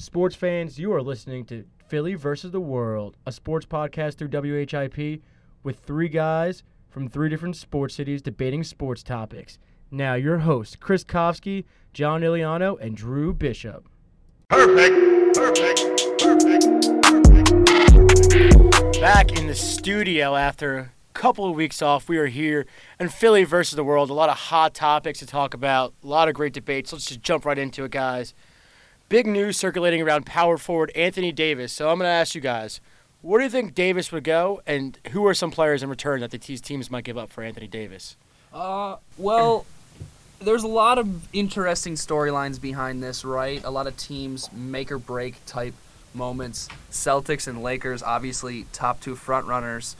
Sports fans, you are listening to Philly versus the World, a sports podcast through WHIP with three guys from three different sports cities debating sports topics. Now, your hosts, Chris Kofsky, John Iliano, and Drew Bishop. Perfect. Perfect. Perfect. Perfect. Back in the studio after a couple of weeks off, we are here in Philly versus the World. A lot of hot topics to talk about, a lot of great debates. Let's just jump right into it, guys. Big news circulating around power forward Anthony Davis. So I'm going to ask you guys, where do you think Davis would go, and who are some players in return that these teams might give up for Anthony Davis? Uh, well, there's a lot of interesting storylines behind this, right? A lot of teams make or break type moments. Celtics and Lakers, obviously top two front runners.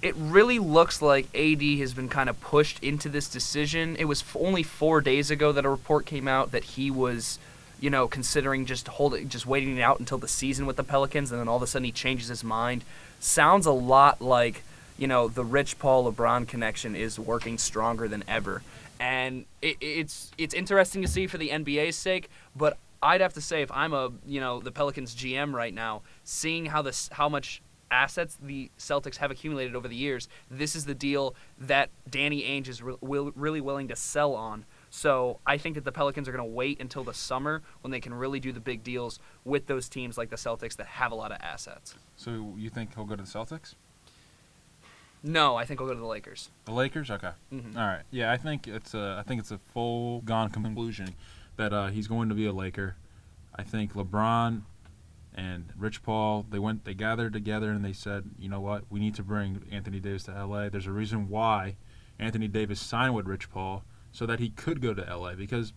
It really looks like AD has been kind of pushed into this decision. It was only four days ago that a report came out that he was you know, considering just holding, just waiting it out until the season with the Pelicans, and then all of a sudden he changes his mind. Sounds a lot like, you know, the Rich Paul LeBron connection is working stronger than ever, and it, it's it's interesting to see for the NBA's sake. But I'd have to say, if I'm a you know the Pelicans GM right now, seeing how this how much assets the Celtics have accumulated over the years, this is the deal that Danny Ainge is re- will, really willing to sell on so I think that the Pelicans are going to wait until the summer when they can really do the big deals with those teams like the Celtics that have a lot of assets. So you think he'll go to the Celtics? No, I think he'll go to the Lakers. The Lakers, okay. Mhm. All right. Yeah, I think it's a I think it's a full gone conclusion that uh, he's going to be a Laker. I think LeBron and Rich Paul they went they gathered together and they said, you know what, we need to bring Anthony Davis to L.A. There's a reason why Anthony Davis signed with Rich Paul so that he could go to LA because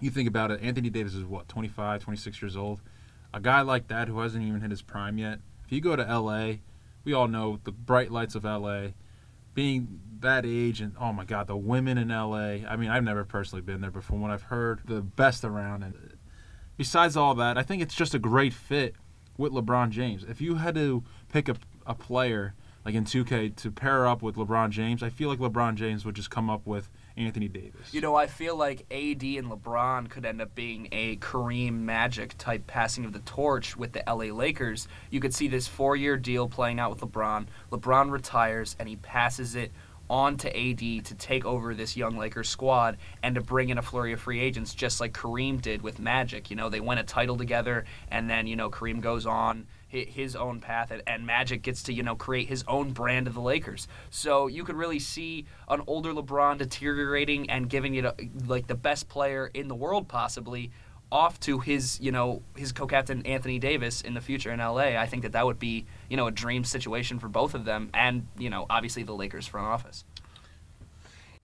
you think about it, Anthony Davis is what, 25, 26 years old. A guy like that who hasn't even hit his prime yet. If you go to LA, we all know the bright lights of LA, being that age and oh my god, the women in LA. I mean, I've never personally been there, but from what I've heard, the best around and besides all that, I think it's just a great fit with LeBron James. If you had to pick a, a player like in 2K to pair up with LeBron James, I feel like LeBron James would just come up with Anthony Davis. You know, I feel like AD and LeBron could end up being a Kareem Magic type passing of the torch with the LA Lakers. You could see this four year deal playing out with LeBron. LeBron retires and he passes it on to AD to take over this young Lakers squad and to bring in a flurry of free agents, just like Kareem did with Magic. You know, they win a title together, and then, you know, Kareem goes on his own path, and Magic gets to you know create his own brand of the Lakers. So you could really see an older LeBron deteriorating and giving it like the best player in the world possibly off to his you know his co-captain Anthony Davis in the future in LA. I think that that would be you know a dream situation for both of them, and you know obviously the Lakers front office.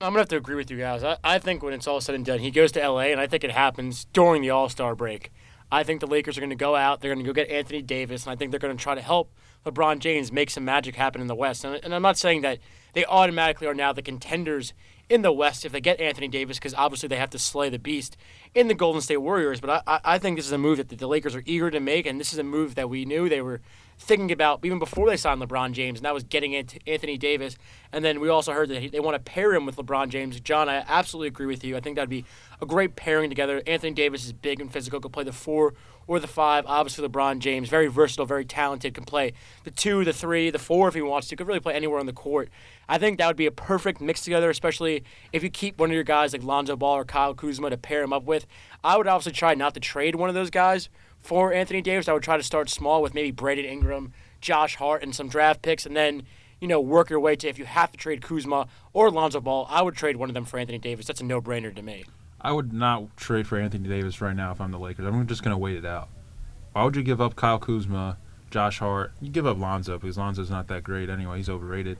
I'm gonna have to agree with you guys. I, I think when it's all said and done, he goes to LA, and I think it happens during the All Star break. I think the Lakers are going to go out. They're going to go get Anthony Davis, and I think they're going to try to help LeBron James make some magic happen in the West. And, and I'm not saying that they automatically are now the contenders in the West if they get Anthony Davis, because obviously they have to slay the beast in the Golden State Warriors. But I, I think this is a move that the Lakers are eager to make, and this is a move that we knew they were thinking about even before they signed LeBron James, and that was getting into Anthony Davis. And then we also heard that they want to pair him with LeBron James. John, I absolutely agree with you. I think that'd be a great pairing together. Anthony Davis is big and physical, could play the four or the five. Obviously, LeBron James, very versatile, very talented, can play the two, the three, the four if he wants to. Could really play anywhere on the court. I think that would be a perfect mix together, especially if you keep one of your guys like Lonzo Ball or Kyle Kuzma to pair him up with. I would obviously try not to trade one of those guys for Anthony Davis. I would try to start small with maybe Brandon Ingram, Josh Hart, and some draft picks, and then you know work your way to if you have to trade Kuzma or Lonzo Ball. I would trade one of them for Anthony Davis. That's a no-brainer to me. I would not trade for Anthony Davis right now if I'm the Lakers. I'm just going to wait it out. Why would you give up Kyle Kuzma, Josh Hart? You give up Lonzo because Lonzo's not that great anyway. He's overrated.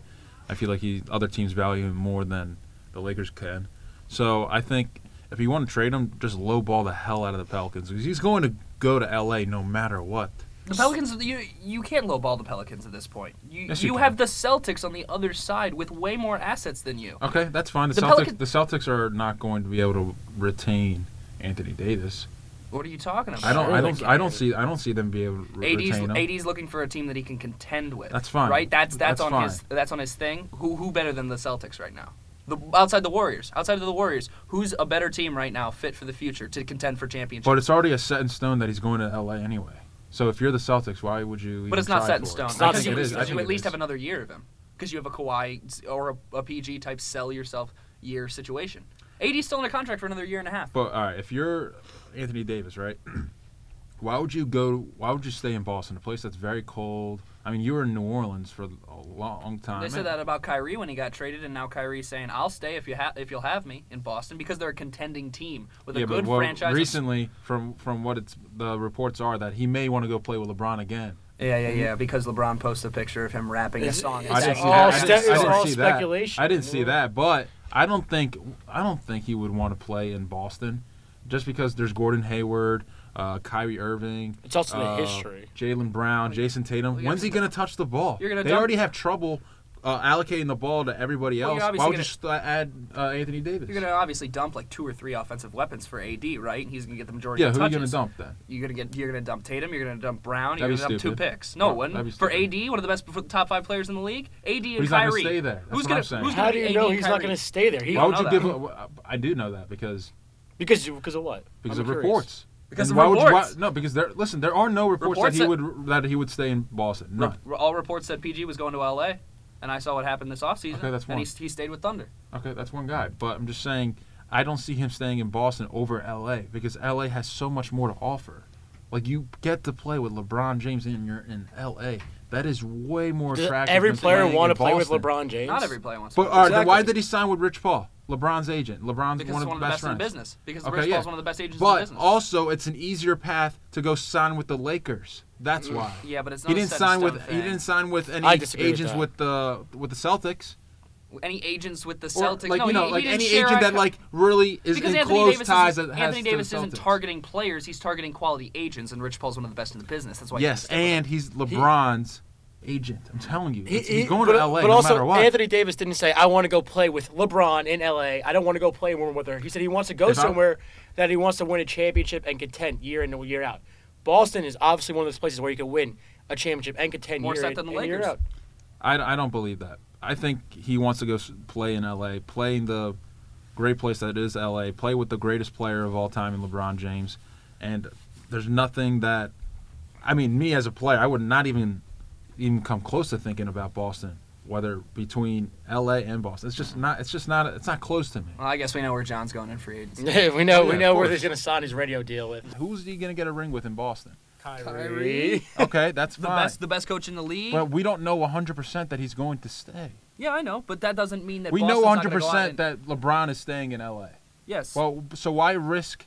I feel like he other teams value him more than the Lakers can. So I think if you want to trade him, just lowball the hell out of the Pelicans because he's going to go to LA no matter what. The Pelicans, you you can't lowball the Pelicans at this point. You Yes, you, you have the Celtics on the other side with way more assets than you. Okay, that's fine. The, The Celtics Pelican- the Celtics are not going to be able to retain Anthony Davis. What are you talking about? I don't. I don't. I don't see. I don't see them be able to re- AD's, retain him. AD's looking for a team that he can contend with. That's fine. Right? That's that's, That's on fine. his that's on his thing. Who who better than the Celtics right now? The, outside the Warriors, outside of the Warriors, who's a better team right now, fit for the future to contend for championship? But it's already a set in stone that he's going to LA anyway. So if you're the Celtics, why would you? But it's not set in it? stone. It's not you, you at least have another year of him. Because you have a Kawhi or a, a PG type sell yourself year situation. AD's still in a contract for another year and a half. But all right, if you're Anthony Davis, right? Why would you go? Why would you stay in Boston, a place that's very cold? I mean, you were in New Orleans for a long time. They said that about Kyrie when he got traded, and now Kyrie's saying, "I'll stay if you ha- if you'll have me in Boston because they're a contending team with a yeah, good but what, franchise." recently, from from what it's the reports are that he may want to go play with LeBron again. yeah, yeah, yeah. Because LeBron posted a picture of him rapping a Is- song. is and I didn't see all that. I didn't, I all see that. speculation. I didn't see that, but I don't think I don't think he would want to play in Boston, just because there's Gordon Hayward, uh, Kyrie Irving. It's also the uh, history. Jaylen Brown, Jayson Tatum. Well, When's he going to touch the ball? You're gonna they dump- already have trouble uh, allocating the ball to everybody else. you're Why would obviously you st- add uh, Anthony Davis? You're gonna obviously dump like two or three offensive weapons for AD, right? And he's gonna get the majority yeah, of who are you going to dump then? You're gonna get. You're gonna dump Tatum. You're gonna dump Brown. You're gonna dump two picks. No, Oh, it wouldn't. that'd be For. AD, one of the best, for the top five players in the league. AD and he's not Kyrie. gonna stay there. That's who's gonna? I'm saying. Who's How gonna do you AD know and he's not going to stay there? He Why don't would you know give? that. a- I do know that because because because of what? because I'm of curious. reports. Because And of why would you- reports. why- no, because there. Listen, there are no reports, Reports that he that- would that he would stay in Boston. Re- None. re- all reports said PG was going to LA, and I saw what happened this offseason. Okay, that's and one. he, he stayed with Thunder. Okay, that's one guy. But I'm just saying, I don't see him staying in Boston over LA because LA has so much more to offer. Like you get to play with LeBron James and you're in LA. That is way more attractive. Does attractive. every than player playing want to in play with LeBron James? Not every player wants. But to all right, then why did he sign with Rich Paul, LeBron's agent? LeBron's because one it's of the best in the business. Because Okay, Rich yeah. Paul's one of the best agents in the But business. also, it's an easier path to go sign with the Lakers. That's mm, why. yeah, but it's not He didn't set sign with stone he didn't sign with any I disagree with agents with the with the Celtics. any agents with the Or, Celtics. like no, you know, he, like he didn't any agent that like really is because in Anthony close Davis ties isn't, that has Anthony to Davis the isn't targeting players. He's targeting quality agents, and Rich Paul's one of the best in the business. That's why. he Yes, can stay with him. and he's LeBron's agent. I'm telling you, He- he's going but, to LA but no also, matter what. Anthony Davis didn't say, I want to go play with LeBron in LA. I don't want to go play more with her. He said he wants to go If I- somewhere that he wants to win a championship and contend year in and year out. Boston is obviously one of those places where you can win a championship and contend More year set in than the and year out. I, I don't believe that. I think he wants to go play in LA, play in the great place that is LA, play with the greatest player of all time in LeBron James, and there's nothing that, I mean, me as a player, I would not even even come close to thinking about Boston, whether between LA and Boston. It's just not. It's just not. It's not close to me. Well, I guess we know where John's going in free agency. we know Yeah, we know where he's going to sign his radio deal with. Who's he gonna get a ring with in Boston? Kyrie. Okay, that's The fine. best, the best coach in the league. But we don't know 100% that he's going to stay. yeah, I know, but that doesn't mean that we Boston's know not gonna go out 100% that LeBron is staying in LA. Yes. Well, so why risk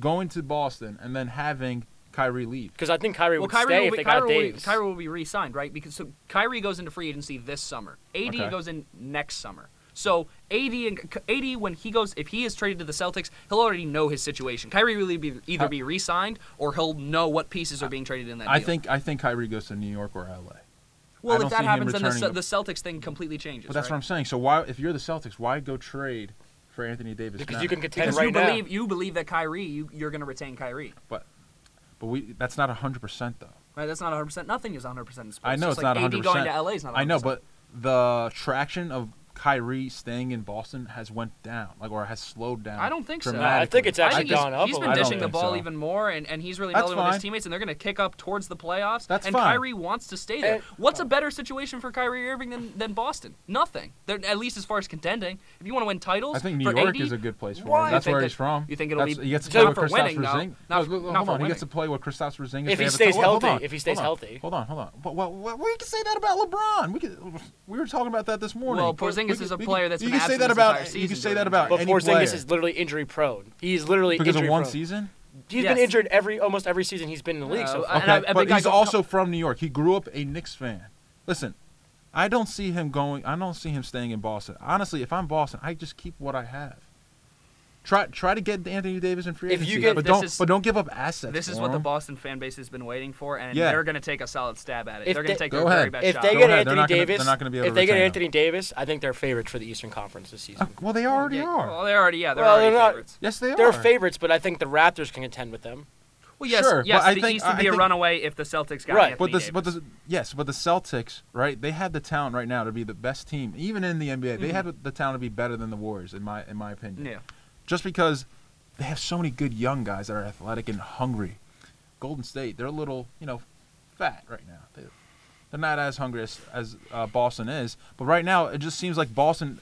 going to Boston and then having Kyrie leave? Because I think Kyrie well, would Kyrie stay will if be, they Kyrie, got will be, Davis. Kyrie will be re-signed, right? Because so Kyrie goes into free agency this summer. AD Okay. goes in next summer. So AD and AD when he goes, if he is traded to the Celtics, he'll already know his situation. Kyrie will be either be re-signed or he'll know what pieces are being traded in that. I deal. think I think Kyrie goes to New York or LA. Well, if that happens, then the, returning the Celtics thing completely changes. But that's right? what I'm saying. So why, if you're the Celtics, why go trade for Anthony Davis? because now? you can contend Because right you now. believe you believe that Kyrie, you, you're going to retain Kyrie. But we that's not 100 percent though. Right? That's not 100. percent Nothing is 100 percent in sports. I know Just it's like not AD 100. going to LA is not. 100%. I know, but the traction of Kyrie staying in Boston has went down, like or has slowed down. I don't think so. I think it's I actually think he's, gone up he's a been little. I don't dishing the ball so. even more, and, and he's really That's melding with his teammates, and they're going to kick up towards the playoffs. That's and fine. Kyrie wants to stay there. And- What's a uh. better situation for Kyrie Irving than, than Boston? Nothing. They're, at least as far as contending. If you want to win titles, I think New York AD, is a good place for Why? him. That's where that- he's from. you think it'll That's, be- he gets to play with for Kristaps winning, though. Porzingis. Not- No, not hold for on, he gets to play with Kristaps Porzingis. If he have a stays healthy, if he stays healthy. Hold on, hold on. But, well, well, we can say that about LeBron. We could, we were talking about that this morning. Well, Porzingis We is a player could- that's you been can say absent that this about entire you can say that about But any Porzingis player is literally injury prone. He's literally because of one prone. season. He's Yes. been injured every almost every season he's been in the league. so Uh, far. And Okay, I- I but think I he's go- also from New York. He grew up a Knicks fan. Listen, I don't see him going. I don't see him staying in Boston. Honestly, if I'm Boston, I just keep what I have. Try try to get Anthony Davis in free If you agency, get- but this don't is- but don't give up assets. This is for what the him. Boston fan base has been waiting for, and Yeah. they're going to take a solid stab at it. If they're going to take Go their very ahead. best if shot. they Go get ahead. They're Anthony not gonna- Davis, they're not gonna be able if to they get retain him. Anthony Davis, I think they're favorites for the Eastern Conference this Uh, season. well, they already Yeah, are. Well, they're already yeah, they're Well, already they're not- favorites. yes, they are. They're are. favorites, but I think the Raptors can contend with them. Well, yes, Sure, yes. but I the think- East would I be a think- runaway if the Celtics got Right, Anthony But the Davis. but the yes, but the Celtics, right? They have the talent right now to be the best team, even in the NBA. They have the talent to be better than the Warriors, in my in my opinion. yeah. Just because they have so many good young guys that are athletic and hungry. Golden State, they're a little, you know, fat right now. They, they're not as hungry as, as uh, Boston is, but right now it just seems like Boston,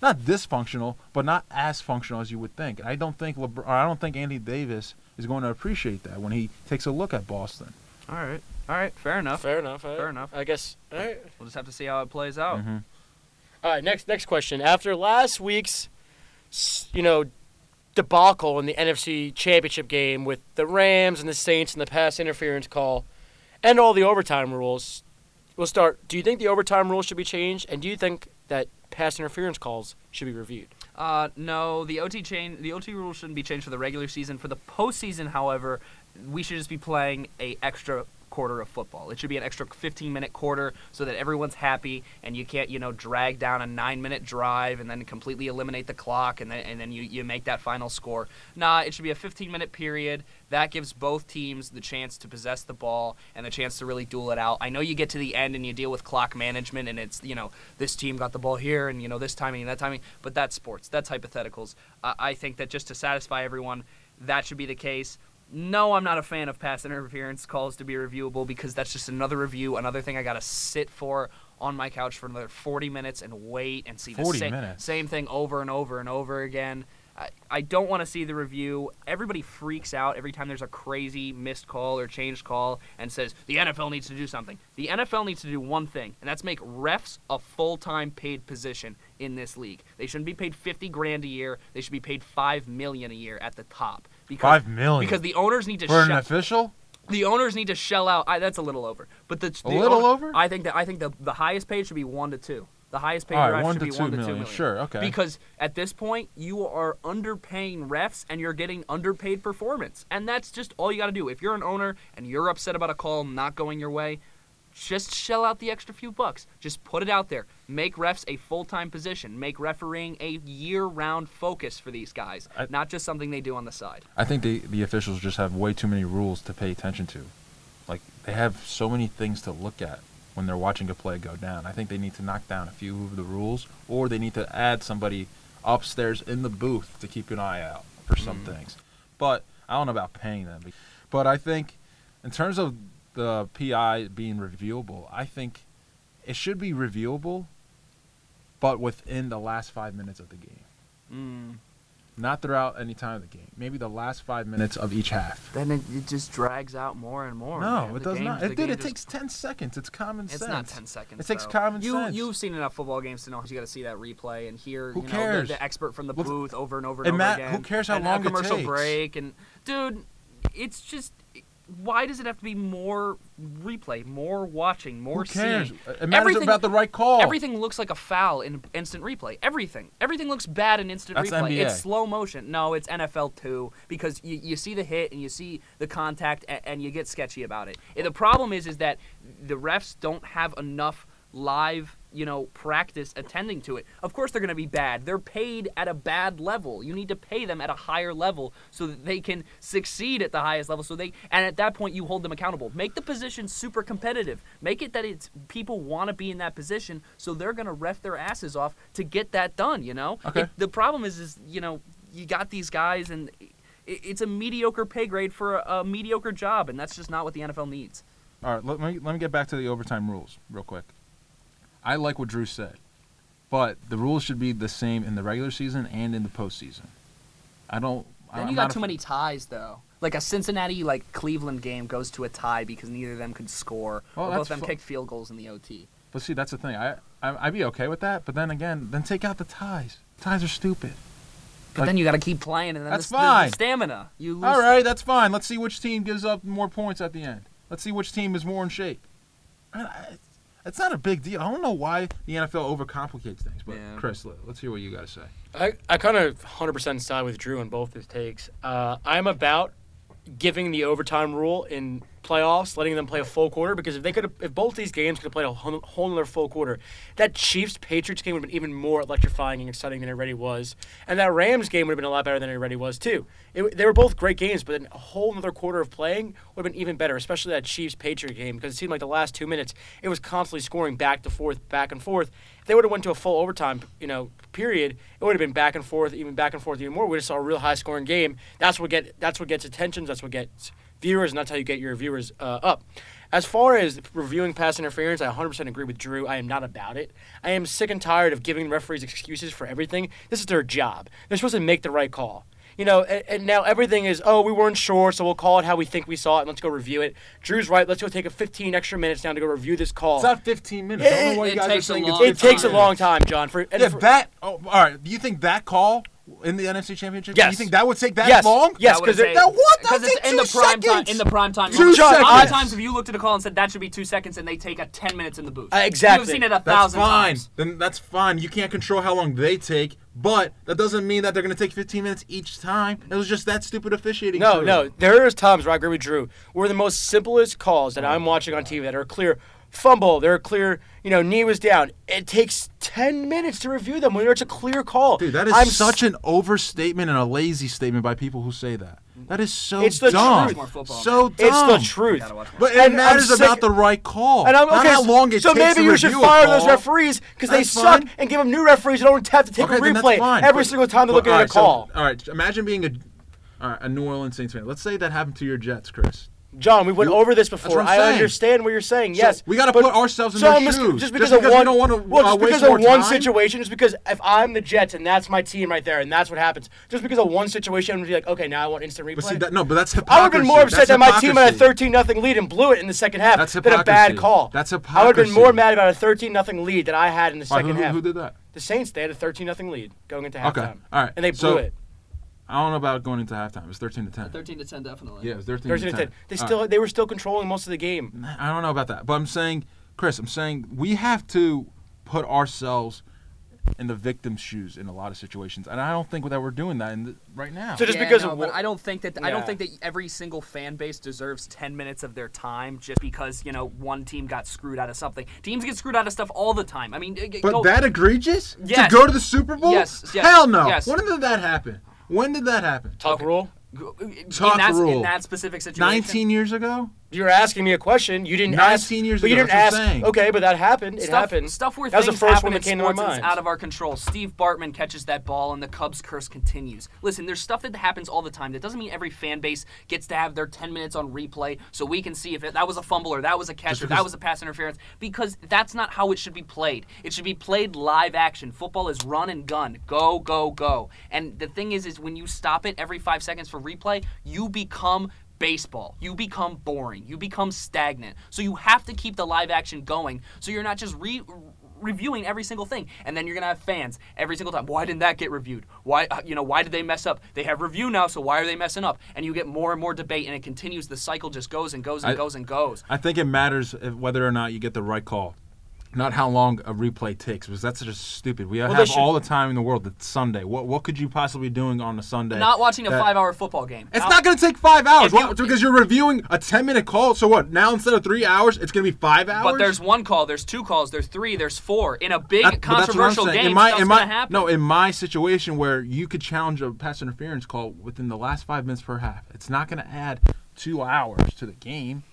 not dysfunctional, but not as functional as you would think. And I don't think LeBron, I don't think Andy Davis is going to appreciate that when he takes a look at Boston. All right. All right. Fair enough. Fair enough. I- Fair enough. I guess. All right. We'll just have to see how it plays out. Mhm. All right, next next question. After last week's, you know, debacle in the NFC Championship game with the Rams and the Saints and the pass interference call, and all the overtime rules, we'll start. Do you think the overtime rules should be changed, and do you think that pass interference calls should be reviewed? Uh, no, the OT chain, the OT rule shouldn't be changed for the regular season. For the postseason, however, we should just be playing a extra quarter of football. It should be an extra 15 minute quarter so that everyone's happy and you can't, you know, drag down a nine minute drive and then completely eliminate the clock and then and then you, you make that final score. Nah, it should be a 15 minute period. That gives both teams the chance to possess the ball and the chance to really duel it out. I know you get to the end and you deal with clock management and it's, you know, this team got the ball here and, you know, this timing and that timing, but that's sports. That's hypotheticals. Uh, I think that just to satisfy everyone, that should be the case. No, I'm not a fan of pass interference calls to be reviewable because that's just another review, another thing I got to sit for on my couch for another 40 minutes and wait and see the 40 sa- minutes? same thing over and over and over again. I, I don't want to see the review. Everybody freaks out every time there's a crazy missed call or changed call and says the NFL needs to do something. The NFL needs to do one thing, and that's make refs a full-time paid position in this league. They shouldn't be paid 50 grand a year. They should be paid 5 million a year at the top. Because, Five million Because the owners need to for an official. the owners need to shell out. I, that's a little over, but the, A the little owner- over? I think that I think the the highest paid should be one to two. The highest paid right, ref should be one to two million. million. Sure, okay. Because at this point, you are underpaying refs and you're getting underpaid performance, and that's just all you got to do. If you're an owner and you're upset about a call not going your way, just shell out the extra few bucks. Just put it out there. Make refs a full time position. Make refereeing a year round focus for these guys, I- not just something they do on the side. I think the the officials just have way too many rules to pay attention to. Like they have so many things to look at when they're watching a play go down. I think they need to knock down a few of the rules, or they need to add somebody upstairs in the booth to keep an eye out for some mm-hmm. things. But I don't know about paying them. But I think in terms of the PI being reviewable, I think it should be reviewable, but within the last five minutes of the game. Mm. Not throughout any time of the game. Maybe the last five minutes of each half. Then it, it just drags out more and more. No, man. it The does not. It did. It just- takes ten seconds. It's common It's sense. It's not ten seconds. It takes though. common you, sense. You've seen enough football games to know you got to see that replay and hear Who you know cares? the, the expert from the booth over and over It and over ma- again. who cares how and long a it commercial takes? break and dude, it's just why does it have to be more replay, more watching, more Who cares? seeing? It matters Everything- about the right call. Everything looks like a foul in instant replay. Everything. Everything looks bad in instant That's replay. NBA. It's slow motion. No, it's NFL too because you, you see the hit and you see the contact and, and you get sketchy about it. And the problem is is that the refs don't have enough live, you know, practice attending to it. Of course they're going to be bad. They're paid at a bad level. You need to pay them at a higher level so that they can succeed at the highest level so they and at that point you hold them accountable. Make the position super competitive. Make it that it's people want to be in that position so they're going to ref their asses off to get that done, you know? Okay. It- the problem is is, you know, you got these guys and i- it's a mediocre pay grade for a, a mediocre job and that's just not what the NFL needs. All right, let me let me get back to the overtime rules real quick. I like what Drew said, but the rules should be the same in the regular season and in the postseason. I don't. Then I'm you got too many ties, though. Like a Cincinnati like Cleveland game goes to a tie because neither of them could score, Well, both of them fu- kicked field goals in the OT. But see, that's the thing. I, I I'd be okay with that. But then again, then take out the ties. Ties are stupid. But Like- then you got to keep playing, and then That's the, the- the fine. stamina you lose. All right, that's fine. Let's see which team gives up more points at the end. Let's see which team is more in shape. I- I- It's not a big deal. I don't know why the NFL overcomplicates things. But Yeah. Chris, let- let's hear what you got to say. I, I kind of 100% side with Drew on both his takes. Uh, I'm about giving the overtime rule in playoffs, letting them play a full quarter. Because if they could, if both these games could have played a whole, another full quarter, that Chiefs Patriots game would have been even more electrifying and exciting than it already was, and that Rams game would have been a lot better than it already was too. It, they were both great games, but a whole another quarter of playing would have been even better, especially that Chiefs Patriot game because it seemed like the last two minutes it was constantly scoring back to forth, back and forth. If they would have went to a full overtime, you know, period, it would have been back and forth, even back and forth even more. We just saw a real high scoring game. That's what get that's what gets attention. That's what gets viewers, and that's how you get your viewers uh, up. As far as reviewing pass interference, I 100% agree with Drew. I am not about it. I am sick and tired of giving referees excuses for everything. This is their job. They're supposed to make the right call. You know, and, and now everything is, oh, we weren't sure, so we'll call it how we think we saw it, and let's go review it. Drew's right. Let's go take a 15 extra minutes now to go review this call. It's not 15 minutes. I don't know why It- you guys it takes are a saying long it's it takes a 15 long time, John. For, and Yeah, for- that. Oh, all right. Do you think that call in the NFC Championship? Yes. You think that would take that Yes. long? Yes, That would 'cause it- take- Now what? Because it's in the two prime time. In the prime time. Two moment. How many seconds. times have you looked at a call and said that should be two seconds, and they take a ten minutes in the booth? Uh, exactly. You've seen it a That's thousand fine. times. Then that's fine. You can't control how long they take, but that doesn't mean that they're going to take 15 minutes each time. It was just that stupid officiating. No, crew. no. There is times where I agree with Drew, where the most simplest calls that I'm watching on TV that are clear fumble, they're clear, you know, knee was down. It takes 10 minutes to review them when it's a clear call. Dude, that is I'm such an overstatement and a lazy statement by people who say that. That is so It's the dumb. truth. More football, so dumb. It's the truth. Gotta watch more. But it And matters sick- about the right call. And I'm not okay, how long it so takes maybe to you should fire those referees because they suck fine. and give them new referees who don't have to take Okay, a replay every But- single time they but, look at all a right, so- call. all right, imagine being a all right, a New Orleans Saints fan. Let's say that happened to your Jets, Chris. John, we went You- over this before. I understand what you're saying. So yes, we gotta put ourselves in so their just, shoes. Just because of because we one, well, uh, just because of one time? situation, just because if I'm the Jets and that's my team right there, and that's what happens, just because of one situation, I'm gonna be like, okay, now I want instant replay. But see that no, but that's hypocrisy. I would have been more upset That's that my team had a 13 nothing lead and blew it in the second half That's than a bad call. That's hypocrisy. I would have been more mad about a 13 nothing lead that I had in the All right, second who, half. who did that? The Saints, they had a 13 nothing lead going into halftime. Okay, all right. And they blew So- it. I don't know about going into halftime. It was 13 to 10. Thirteen to ten, definitely. Yeah, it was 13, 13 to to 10. 10. They still right. they were still controlling most of the game. I don't know about that, but I'm saying, Chris, I'm saying we have to put ourselves in the victim's shoes in a lot of situations, and I don't think that we're doing that in the, right now. So just Yeah, because no, of but what- I don't think that I don't think that every single fan base deserves 10 minutes of their time just because you know one team got screwed out of something. Teams get screwed out of stuff all the time. I mean, but go- that egregious Yes. to go to the Super Bowl? Yes, yes, Hell no. yes. When did that happen? When did that happen? Tuck rule. in, Talk that, rule. in that specific situation. 19 years ago? You were asking me a question. You didn't ask. 19 years but you didn't ask. saying. Okay, but that happened. It stuff, happened. Stuff where that was the things first happen one that in came to my sports is mind. out of our control. Steve Bartman catches that ball and the Cubs curse continues. Listen, there's stuff that happens all the time. That doesn't mean every fan base gets to have their 10 minutes on replay so we can see if it, that was a fumble or that was a catch or that was a pass interference because that's not how it should be played. It should be played live action. Football is run and gun. Go, go, go. And the thing is is when you stop it every 5 seconds for replay, you become baseball. You become boring. You become stagnant. So you have to keep the live action going. So you're not just re reviewing every single thing and then you're going to have fans every single time why didn't that get reviewed why uh, you know why did they mess up they have review now so why are they messing up and you get more and more debate and it continues the cycle just goes and goes and I- goes and goes I think it matters if, whether or not you get the right call. Not how long a replay takes, because that's just stupid. We they have should- all the time in the world. It's Sunday. What what could you possibly be doing on a Sunday? not watching a 5 hour football game It's Now- not going to take five hours you- because you're reviewing a 10 minute call. So what? Now instead of three hours, it's going to be five hours. but there's one call, there's two calls, there's three, there's four. In a big That- but that's what I'm controversial game, in my, in my. No, in my situation where you could challenge a pass interference call within the last five minutes per half, it's not going to add two hours to the game.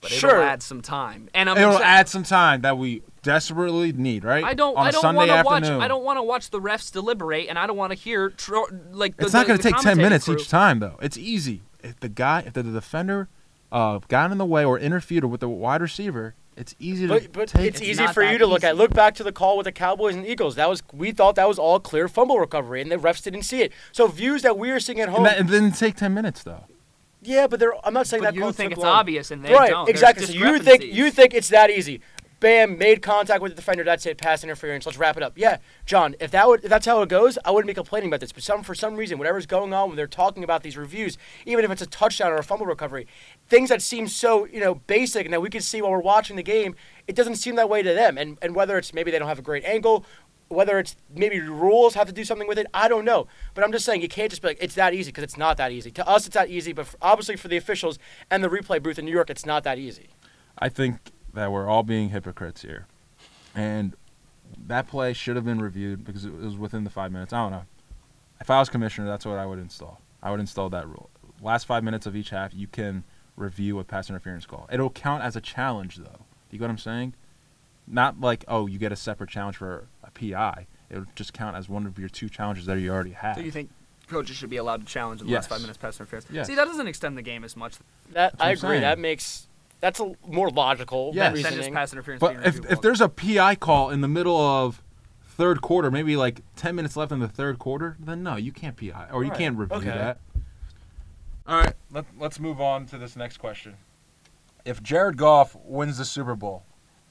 But Sure. it'll add some time. And I'm It'll saying- add some time that we desperately need, right? I don't. On I a don't Sunday want to watch. I don't want to watch the refs deliberate, and I don't want to hear tro- like. The, It's not going to take 10 minutes crew. each time, though. It's easy. If the guy, if the defender uh, got in the way or interfered with the wide receiver, it's easy to But, but take. it's, easy for you to look easy. at. Look back to the call with the Cowboys and Eagles. That was we thought that was all clear fumble recovery, and the refs didn't see it. So views that we are seeing at home. and, that, it didn't take 10 minutes, though. Yeah, but they're, I'm not saying But that you think it's long. obvious, and they right, don't. There's exactly. So you think you think it's that easy? Bam, made contact with the defender. That's it. Pass interference. Let's wrap it up. Yeah, John. If that would, if that's how it goes, I wouldn't be complaining about this. But some, for some reason, whatever's going on when they're talking about these reviews, even if it's a touchdown or a fumble recovery, things that seem so you know basic and that we can see while we're watching the game, it doesn't seem that way to them. And and whether it's maybe they don't have a great angle, whether it's maybe rules have to do something with it, I don't know. But I'm just saying you can't just be like it's that easy because it's not that easy. To us, it's that easy, but for, obviously for the officials and the replay booth in New York, it's not that easy. I think that we're all being hypocrites here, and that play should have been reviewed because it was within the five minutes. I don't know. If I was commissioner, that's what I would install. I would install that rule. Last five minutes of each half, you can review a pass interference call. It'll count as a challenge, though. You get what I'm saying? Not like oh, you get a separate challenge for a PI. It would just count as one of your two challenges that you already have. So you think coaches should be allowed to challenge in the Yes. last five minutes pass interference? Yes. See, that doesn't extend the game as much That I agree. saying. That makes that's a more logical Yes. than just reasoning. pass interference. But being if, if there's a PI call in the middle of third quarter, maybe like 10 minutes left in the third quarter, then no, you can't PI or you Right. can't review Okay. that. All right, let, let's move on to this next question. If Jared Goff wins the Super Bowl,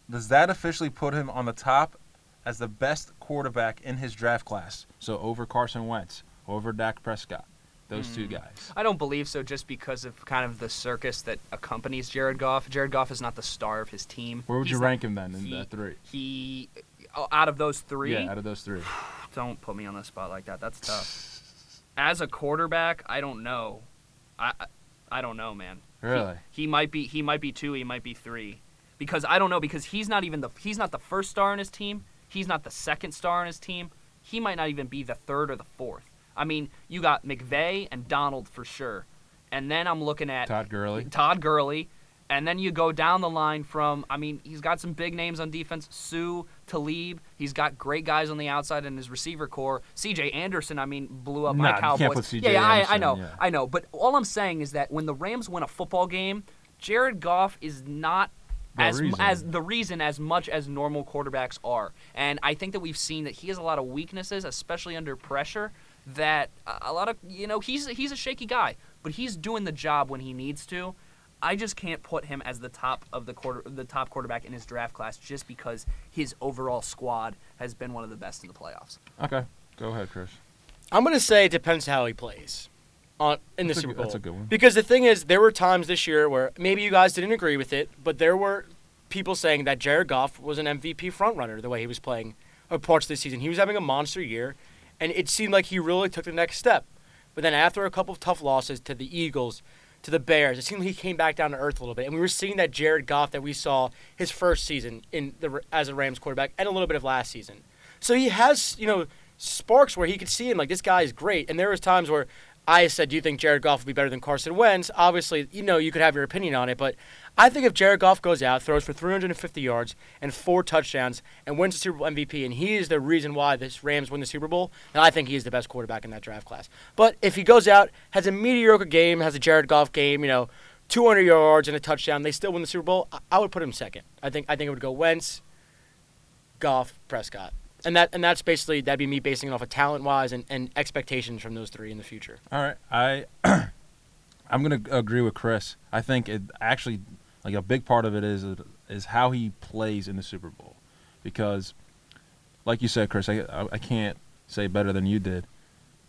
does that officially put him on the top as the best quarterback in his draft class? So over Carson Wentz, over Dak Prescott, those two Hmm. guys. I don't believe so, just because of kind of the circus that accompanies Jared Goff. Jared Goff is not the star of his team. Where would He's you not- rank him then in he- the three? He, oh, out of those three, Yeah, out of those three. don't put me on the spot like that. That's tough. As a quarterback, I don't know. I, I, I don't know, man. He- Really? He, might be. He might be two. He might be three. Because I don't know. Because he's not even the. He's not the first star on his team. He's not the second star on his team. He might not even be the third or the fourth. I mean, you got McVay and Donald for sure, and then I'm looking at Todd Gurley. Todd Gurley, and then you go down the line from. I mean, he's got some big names on defense. Sue Talib. He's got great guys on the outside in his receiver corps. C.J. Anderson. I mean, blew up Nah, my Cowboys. can't put C.J. Yeah, yeah, I, I know, yeah. I know. But all I'm saying is that when the Rams win a football game, Jared Goff is not. The as, reason. as the reason as much as normal quarterbacks are. And I think that we've seen that he has a lot of weaknesses, especially under pressure, that a- a lot of you know, he's he's a shaky guy, but he's doing the job when he needs to. I just can't put him as the top of the quarter the top quarterback in his draft class just because his overall squad has been one of the best in the playoffs. Okay, go ahead, Chris. I'm gonna say it depends how he plays on in the That's Super Bowl. that's a good one. Because the thing is, there were times this year where maybe you guys didn't agree with it, but there were people saying that Jared Goff was an MVP frontrunner the way he was playing uh, parts of the season. He was having a monster year, and it seemed like he really took the next step. But then after a couple of tough losses to the Eagles, to the Bears, it seemed like he came back down to earth a little bit, and we were seeing that Jared Goff that we saw his first season in the as a Rams quarterback, and a little bit of last season. So he has, you know, sparks where he could see him like this guy is great. And there was times where I said, "Do you think Jared Goff will be better than Carson Wentz?" Obviously, you know, you could have your opinion on it, but I think if Jared Goff goes out, throws for 350 yards and four touchdowns, and wins the Super Bowl MVP, and he is the reason why this Rams win the Super Bowl, then I think he is the best quarterback in that draft class. But if he goes out, has a mediocre game, has a Jared Goff game, you know, 200 yards and a touchdown, they still win the Super Bowl. I, I would put him second. I think I think it would go Wentz, Goff, Prescott. And that and that's basically that'd be me basing it off of talent wise and, and expectations from those three in the future. All right, I I'm gonna agree with Chris. I think it actually like a big part of it is is how he plays in the Super Bowl, because like you said, Chris, I I, can't say better than you did,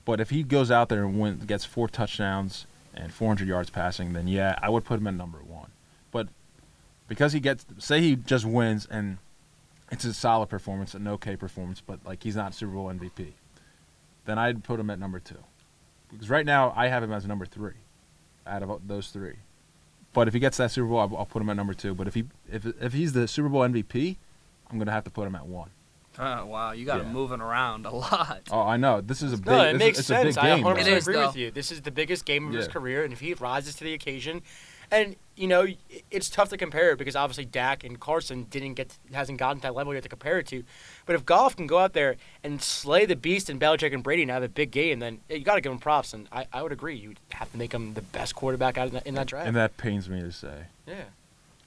but if he goes out there and win, gets four touchdowns and 400 yards passing, then yeah, I would put him at number one. But because he gets say he just wins and it's a solid performance, an okay performance, but like he's not Super Bowl MVP, then I'd put him at number two. Because right now I have him as number three, out of those three. But if he gets that Super Bowl, I'll, I'll put him at number two. But if he if if he's the Super Bowl MVP, I'm gonna have to put him at one. Oh, wow, you got Yeah. him moving around a lot. Oh, I know this is a big. No, it makes is, it's sense. A big I 100% It though. agree with you. This is the biggest game of his career, and if he rises to the occasion, and you know, it's tough to compare it because obviously Dak and Carson didn't get hasn't gotten to that level yet to compare it to. But if Goff can go out there and slay the beast and Belichick and Brady and have a big game, then yeah, you got to give him props. And I, I would agree, you have to make him the best quarterback out in that, in that draft. And that pains me to say. yeah,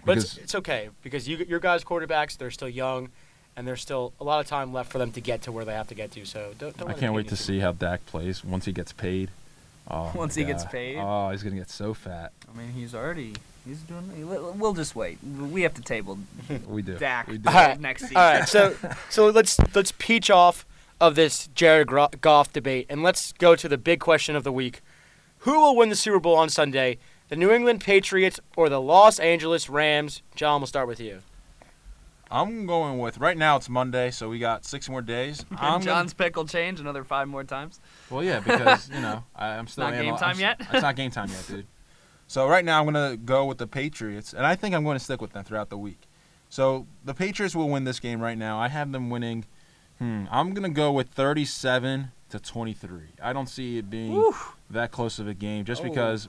but it's, it's okay because you your guys' quarterbacks they're still young. And there's still a lot of time left for them to get to where they have to get to. So don't. don't I can't wait to see how Dak plays once he gets paid. Oh, Once he gets paid? Oh, he's gonna get so fat. I mean, he's already he's doing. We'll just wait. We have to table We do. Dak We do. All right. next season. All right, so so let's let's peach off of this Jared Gro- Goff debate, and let's go to the big question of the week: Who will win the Super Bowl on Sunday? The New England Patriots or the Los Angeles Rams? John, we'll start with you. I'm going with right now. It's Monday, so we got six more days. I'm gonna- John's pick will change another five more times. Well, yeah, because you know I, I'm still not game time I'm yet? It's not game time yet, dude. So right now I'm gonna go with the Patriots, and I think I'm going to stick with them throughout the week. So the Patriots will win this game right now. I have them winning. Hmm, I'm gonna go with 37 to 23. I don't see it being Woo. that close of a game, just Oh. because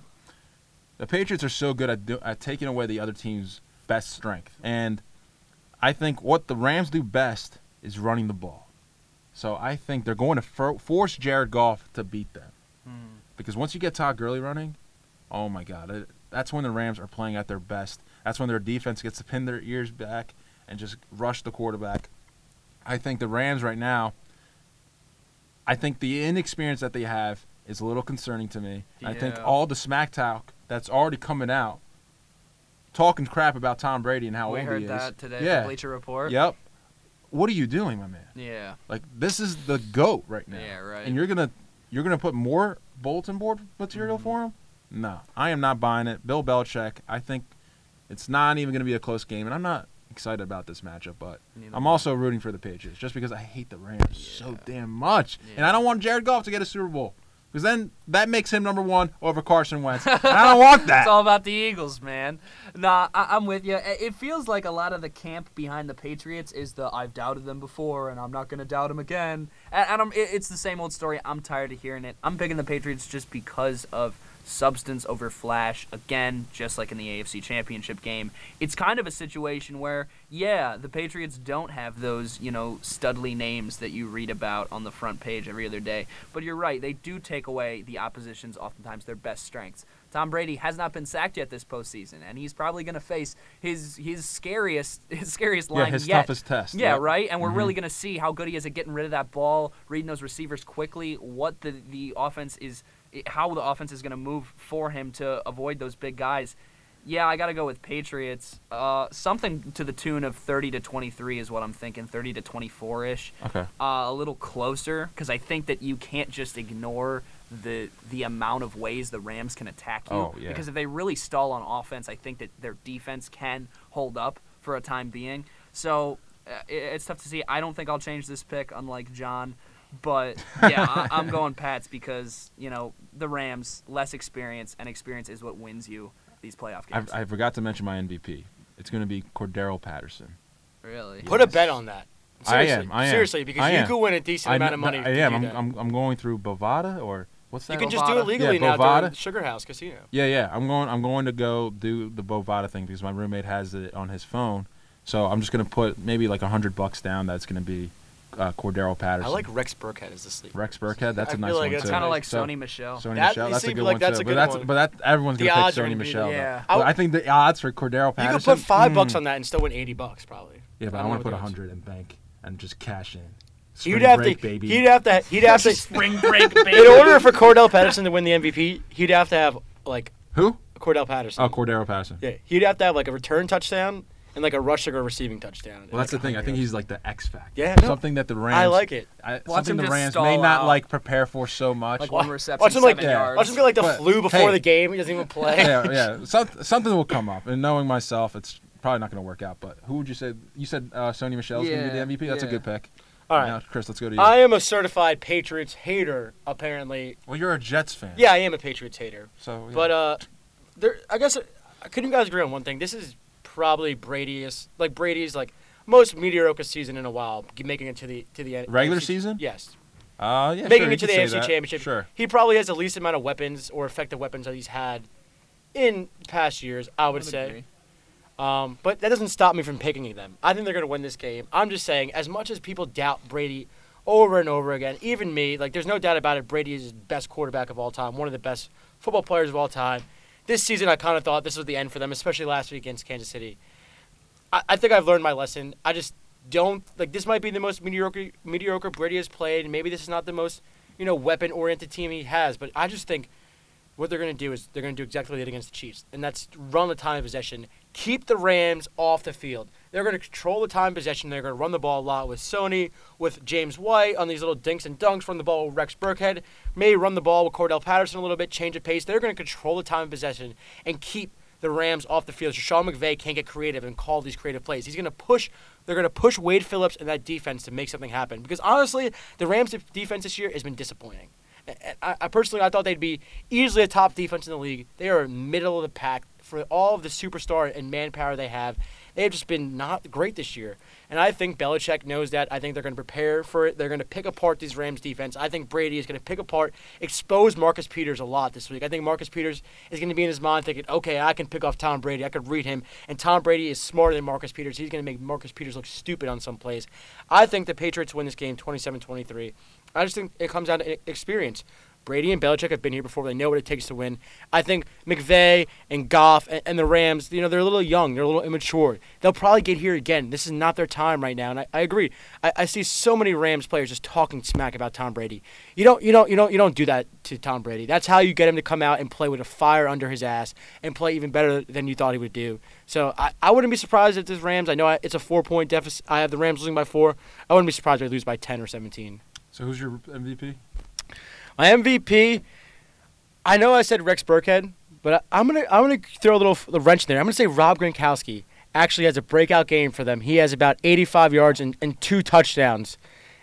the Patriots are so good at, do, at taking away the other team's best strength, and I think what the Rams do best is running the ball. So I think they're going to for- force Jared Goff to beat them. Because once you get Todd Gurley running, oh my God, it, that's when the Rams are playing at their best. That's when their defense gets to pin their ears back and just rush the quarterback. I think the Rams right now, I think the inexperience that they have is a little concerning to me. Yeah. I think all the smack talk that's already coming out, talking crap about Tom Brady and how we old he is. We heard that today. Yeah. Bleacher Report. Yep. What are you doing, my man? Yeah. Like this is the goat right now. Yeah, right. And you're gonna you're gonna put more bulletin board material Mm-hmm. for him? No, I am not buying it. Bill Belichick. I think it's not even gonna be a close game, and I'm not excited about this matchup. But Neither I'm also rooting for the Patriots just because I hate the Rams so damn much, and I don't want Jared Goff to get a Super Bowl because then that makes him number one over Carson Wentz. and I don't want that. It's all about the Eagles, man. Nah, I- I'm with you. It feels like a lot of the camp behind the Patriots is the I've doubted them before and I'm not going to doubt them again. And, and I'm, it's the same old story. I'm tired of hearing it. I'm picking the Patriots just because of substance over flash. Again, just like in the AFC Championship game, it's kind of a situation where, yeah, the Patriots don't have those, you know, studly names that you read about on the front page every other day. But you're right, they do take away the opposition's oftentimes their best strengths. Tom Brady has not been sacked yet this postseason, and he's probably going to face his his scariest his scariest line yeah, his yet. toughest test. Yeah, Yep. right. And we're Mhm. really going to see how good he is at getting rid of that ball, reading those receivers quickly, what the the offense is, how the offense is going to move for him to avoid those big guys. Yeah, I got to go with Patriots. Uh, something to the tune of 30 to 23 is what I'm thinking. 30 to 24 ish. Okay. Uh, a little closer because I think that you can't just ignore the the amount of ways the Rams can attack you. Oh, yeah. Because if they really stall on offense, I think that their defense can hold up for a time being. So uh, it, it's tough to see. I don't think I'll change this pick, unlike John. But yeah, I, I'm going Pats because you know the Rams less experience, and experience is what wins you these playoff games. I, I forgot to mention my MVP. It's going to be Cordarrelle Patterson. really. Put a bet on that. I Seriously, am, I am. Seriously, because I you am. could win a decent I amount of money. I if you am. I'm. I'm, I'm going through Bovada or what's that? you can just do it legally Yeah, now during Bovada. Sugar House Casino. Yeah, yeah. I'm going. I'm going to go do the Bovada thing because my roommate has it on his phone. So I'm just gonna put maybe like a hundred bucks down. That's gonna be uh, Cordarrelle Patterson. I like Rex Burkhead as the sleeper. Rex Burkhead. That's I a nice feel like one that's It's too. kind of like So- Sony Michel. Sony That- Michel. you That's a good like, one that's too. a but good that's one. but that everyone's The gonna odds pick Sony gonna be Michel. Yeah. I But think the odds for Cordarrelle Patterson. You could put five mm, bucks on that and still win eighty bucks probably. Yeah, but I I want to put a hundred in bank and just cash in. He'd Spring have break, to. baby. He'd have to. He'd have to. Spring break, baby. in order for Cordell Patterson to win the MVP, he'd have to have like Who? Cordell Patterson. Oh, Cordarrelle Patterson. Yeah, he'd have to have like a return touchdown and like a rushing or receiving touchdown. Well, that's the thing. I think 100 he's like the X factor. Yeah, no. Something that the Rams. I like it. I, Watch something him the Rams may not out. like prepare for so much. Like one reception, Watch him like seven yeah. yards. watch him get like the But, flu before hey. the game. He doesn't even play. yeah, yeah. Some, something will come up. And knowing myself, it's probably not going to work out. But who would you say? You said uh, Sony Michel's going to be the MVP. That's a good pick. All right. Now, Chris, let's go to you. I am a certified Patriots hater. Apparently, well, you're a Jets fan. yeah, I am a Patriots hater. So. Yeah. But uh, there. I guess uh, can you guys agree on one thing? This is probably Brady's like Brady's like most mediocre season in a while, making it to the to the end. Regular NFC season? Yes, Uh, yeah, making sure, it to the could say AFC that. Championship. Sure. He probably has the least amount of weapons or effective weapons that he's had in past years. I would say. agree. Um, but that doesn't stop me from picking them. I think they're going to win this game. I'm just saying, as much as people doubt Brady over and over again, even me, like there's no doubt about it, Brady is the best quarterback of all time, one of the best football players of all time. This season, I kind of thought this was the end for them, especially last week against Kansas City. I, I think I've learned my lesson. I just don't like this. Might be the most mediocre mediocre Brady has played. and Maybe this is not the most you know weapon oriented team he has, but I just think what they're going to do is they're going to do exactly what they did against the Chiefs, and that's run the time of possession, keep the Rams off the field. They're going to control the time of possession. They're going to run the ball a lot with Sony, with James White on these little dinks and dunks, run the ball with Rex Burkhead, maybe run the ball with Cordell Patterson a little bit, change of pace. They're going to control the time of possession and keep the Rams off the field. So Sean McVay can't get creative and call these creative plays. He's going to push. They're going to push Wade Phillips and that defense to make something happen. Because honestly, the Rams' defense this year has been disappointing. I, personally, I thought they'd be easily a top defense in the league. They are middle of the pack for all of the superstar and manpower they have. They have just been not great this year. And I think Belichick knows that. I think they're going to prepare for it. They're going to pick apart these Rams defense. I think Brady is going to pick apart, expose Marcus Peters a lot this week. I think Marcus Peters is going to be in his mind thinking, okay, I can pick off Tom Brady. I could read him. And Tom Brady is smarter than Marcus Peters. He's going to make Marcus Peters look stupid on some plays. I think the Patriots win this game 27 23. I just think it comes down to experience. Brady and Belichick have been here before. They know what it takes to win. I think McVay and Goff and, and, the Rams, you know, they're a little young. They're a little immature. They'll probably get here again. This is not their time right now. And I, I agree. I, I see so many Rams players just talking smack about Tom Brady. You don't, you don't, you don't, you don't do that to Tom Brady. That's how you get him to come out and play with a fire under his ass and play even better than you thought he would do. So I, I wouldn't be surprised if this Rams. I know it's a four point deficit. I have the Rams losing by four. I wouldn't be surprised if they lose by ten or seventeen. So who's your MVP? My MVP, I know I said Rex Burkhead, but I, am gonna I'm gonna throw a little the wrench in there. I'm gonna say Rob Gronkowski actually has a breakout game for them. He has about 85 yards and, and two touchdowns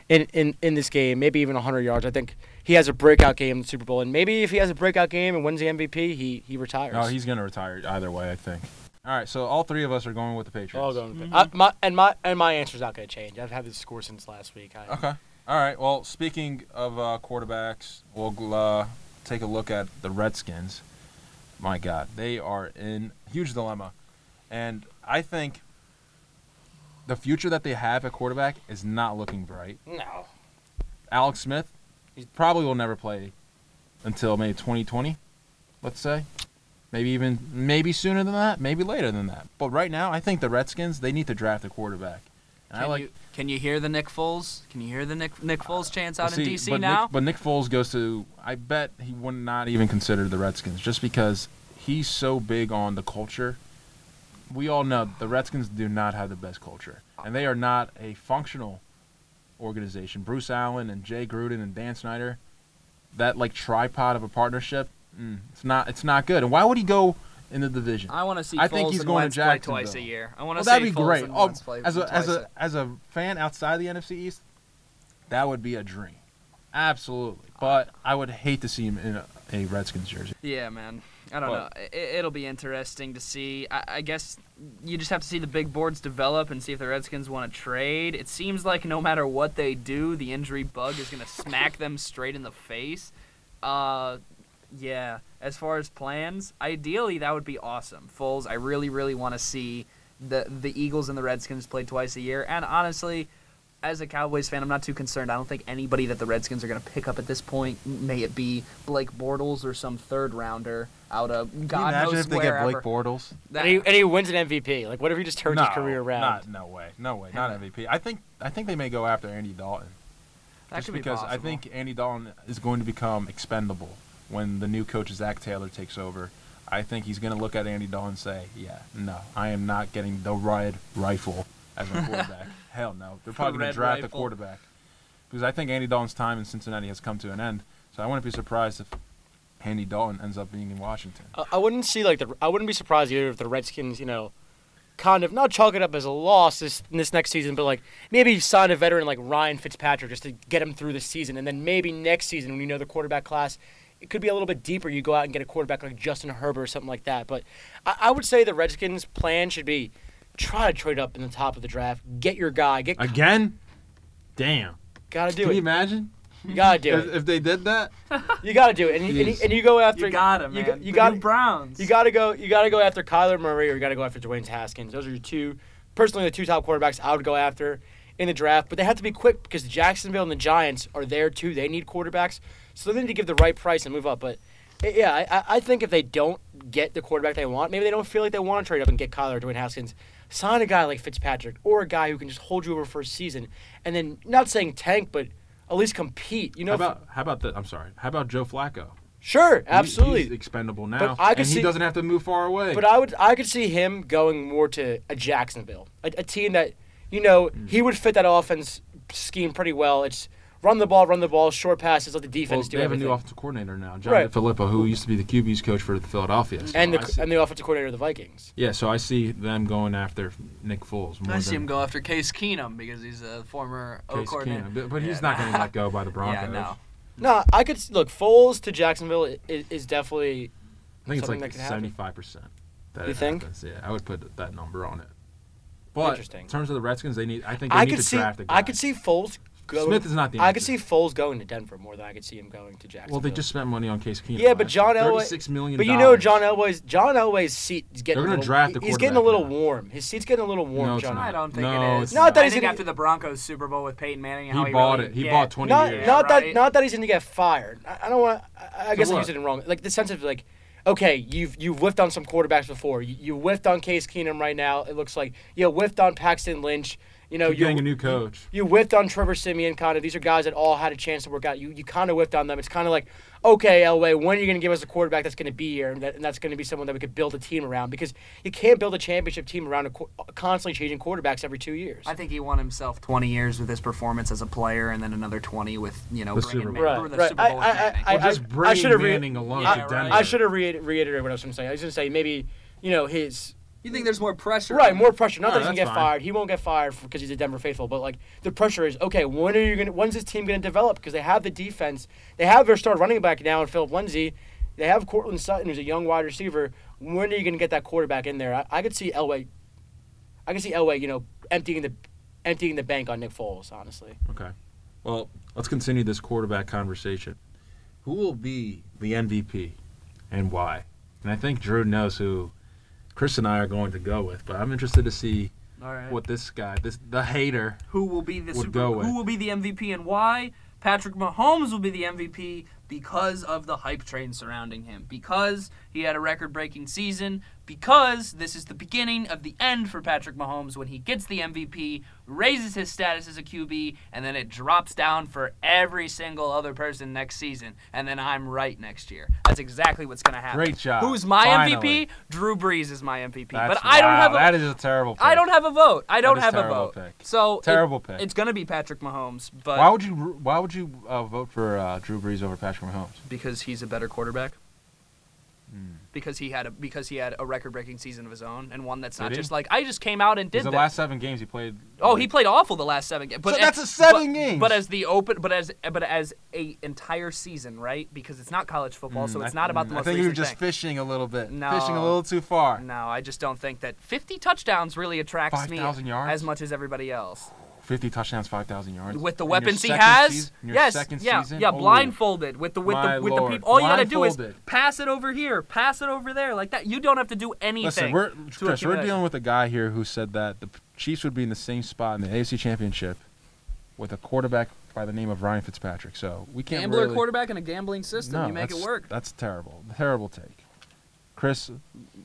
in, in, in this game, maybe even 100 yards. I think he has a breakout game in the Super Bowl, and maybe if he has a breakout game and wins the MVP, he he retires. No, he's gonna retire either way. I think. All right, so all three of us are going with the Patriots. All going. Mm-hmm. I, my and my and my answer's not gonna change. I've had this score since last week. I, okay. All right. Well, speaking of uh, quarterbacks, we'll uh, take a look at the Redskins. My God, they are in huge dilemma, and I think the future that they have at quarterback is not looking bright. No. Alex Smith, he probably will never play until maybe 2020, let's say. Maybe even maybe sooner than that, maybe later than that. But right now, I think the Redskins they need to draft a quarterback. And I like you, can you hear the Nick Foles? Can you hear the Nick Nick Foles chants out see, in DC but now? Nick, but Nick Foles goes to. I bet he would not even consider the Redskins just because he's so big on the culture. We all know the Redskins do not have the best culture, and they are not a functional organization. Bruce Allen and Jay Gruden and Dan Snyder, that like tripod of a partnership, mm, it's not it's not good. And why would he go? In the division. I want to see. I Foles think he's going Wentz to Jacksonville twice a year. I want to. See. Well, that'd be great. Oh, as a as a as a fan outside the NFC East, that would be a dream. Absolutely, but I would hate to see him in a, a Redskins jersey. Yeah, man. I don't but, know. It, will be interesting to see. I, I, guess you just have to see the big boards develop and see if the Redskins want to trade. It seems like no matter what they do, the injury bug is going to smack them straight in the face. Uh, yeah as far as plans, ideally that would be awesome. Foles, I really, really want to see the the Eagles and the Redskins play twice a year. And honestly, as a Cowboys fan, I'm not too concerned. I don't think anybody that the Redskins are going to pick up at this point, may it be Blake Bortles or some third rounder out of God Can you imagine knows if they wherever. get Blake Bortles? and, he, and he wins an MVP. Like, what if he just turns no, his career around? Not, no way, no way, not MVP. I think I think they may go after Andy Dalton. That just be because possible. I think Andy Dalton is going to become expendable when the new coach Zac Taylor takes over. I think he's going to look at Andy Dalton and say, "Yeah, no, I am not getting the red rifle as a quarterback. Hell no. They're probably going to draft rifle. a quarterback because I think Andy Dalton's time in Cincinnati has come to an end. So I wouldn't be surprised if Andy Dalton ends up being in Washington. I wouldn't see like the. I wouldn't be surprised either if the Redskins, you know, kind of not chalk it up as a loss this this next season, but like maybe sign a veteran like Ryan Fitzpatrick just to get him through the season, and then maybe next season when you know the quarterback class it could be a little bit deeper. You go out and get a quarterback like Justin Herbert or something like that. But I, I would say the Redskins' plan should be try to trade up in the top of the draft, get your guy, get again. Damn. Gotta do Can it. Can you imagine? You gotta do if, it. If they did that, you gotta do it, and, you, and, you, and you go after. You got him, man. You, you got Browns. You gotta go. You gotta go after Kyler Murray, or you gotta go after Dwayne Haskins. Those are your two, personally, the two top quarterbacks I would go after in the draft. But they have to be quick because Jacksonville and the Giants are there too. They need quarterbacks, so they need to give the right price and move up. But yeah, I, I think if they don't get the quarterback they want, maybe they don't feel like they want to trade up and get Kyler or Dwayne Haskins. Sign a guy like Fitzpatrick or a guy who can just hold you over for a season, and then not saying tank, but at least compete. You know, how about how about the? I'm sorry. How about Joe Flacco? Sure, absolutely. He, he's expendable now, and he see, doesn't have to move far away. But I would, I could see him going more to a Jacksonville, a, a team that, you know, mm. he would fit that offense scheme pretty well. It's run the ball, run the ball, short passes, let the Well, defense do they have everything. a new offensive coordinator now, John Right. Filippo, who used to be the QB's coach for the Philadelphia. So and the oh, see- and the offensive coordinator of the Vikings. yeah, so I see them going after Nick Foles more I see than him go after Case Keenum because he's a former O coordinator. Keenum. But, but he's Yeah, not going to let go by the Broncos. Yeah, no. No, I could look Foles to Jacksonville is, is definitely I think it's like that could happen. seventy-five percent. That You it think? Happens. Yeah, I would put that number on it. But Interesting. in terms of the Redskins, they need. I think they I need could to see draft a guy. I could see Foles going. Smith is not the. I could see Foles going to Denver more than I could see him going to Jacksonville. Well, they just spent money on Case Keenum. Yeah, but John. Elway- six million. But you know John Elway's John Elway's seat is getting. They're gonna little, draft a He's getting a little now. warm. His seat's getting a little warm. No, John. I don't think No, it is. it's Not that I he's think gonna- after the Broncos Super Bowl with Peyton Manning, how He he, bought really, it. He yeah. bought 20 Not years. not right? that not that he's going to get fired. I, I don't want. I, I guess I what? used it wrong. Like the sense of like, okay, you've you've whiffed on some quarterbacks before. You, you whiffed on Case Keenum right now. It looks like you whiffed on Paxton Lynch. You know, you're getting a new coach. You whipped on Trevor Siemian, kind of. These are guys that all had a chance to work out. You you kind of whipped on them. It's kind of like, okay, Elway, when are you going to give us a quarterback that's going to be here and, that, and that's going to be someone that we could build a team around? Because you can't build a championship team around a qu- constantly changing quarterbacks every two years. I think he won himself 20 years with his performance as a player, and then another 20 with you know The bringing Super Man- Bowl. Right, the right. Super Bowl I- I- I- Or just I bring should've re- Manning along Yeah, to right. Denver. I should have re- reiterated what I was going to say. I was going to say maybe you know his you think there's more pressure? right more pressure. Not No, that he's gonna get fine. fired. He won't get fired because he's a Denver faithful. But like the pressure is okay. When are you gonna? When's this team gonna develop? Because they have the defense. They have their star running back now in Philip Lindsay. They have Courtland Sutton, who's a young wide receiver. When are you gonna get that quarterback in there? I, I could see Elway. I could see Elway, you know, emptying the emptying the bank on Nick Foles. Honestly, Okay. Well, let's continue this quarterback conversation. Who will be the MVP and why? And I think Drew knows who Chris and I are going to go with, but I'm interested to see right. what this guy, this the hater, who will be the Super go with. Who will be the MVP and why? Patrick Mahomes will be the MVP because of the hype train surrounding him. Because he had a record-breaking season. Because this is the beginning of the end for Patrick Mahomes when he gets the MVP, raises his status as a QB, and then it drops down for every single other person next season. And then I'm right next year. That's exactly what's going to happen. Great job. Who's my Finally. MVP? Drew Brees is my MVP. That's- but I don't wow, have a, that is a terrible. Pick. I don't have a vote. I don't have a vote. pick. So it- Terrible pick. It's gonna be Patrick Mahomes, but Why would you? Why would you uh, vote for uh, Drew Brees over Patrick Mahomes? because he's a better quarterback. Hmm. Because he had a because he had a record-breaking season of his own and one that's not Did he? just like I just came out and did the that. last seven games he played. oh, he played awful the last seven games. But So as- that's a seven but- games. But as the open, but as but as a entire season, right? Because it's not college football, so Mm, it's I- not about the mm, most I think you were recent just thing. fishing a little bit. No. Fishing a little too far. No, I just don't think that 50 touchdowns really attracts me 5,000 yards? as much as everybody else. Fifty touchdowns, five thousand yards. with the weapons he has. season- yes, second yeah, season? yeah, blindfolded with the with My the with the people. All you gotta do is pass it over here, pass it over there, like that. You don't have to do anything. Listen, we're to Chris, we're dealing with a guy here who said that the Chiefs would be in the same spot in the AFC Championship with a quarterback by the name of Ryan Fitzpatrick. So we can't gambler really, quarterback in a gambling system. No, you make it work. That's terrible. Terrible take. Chris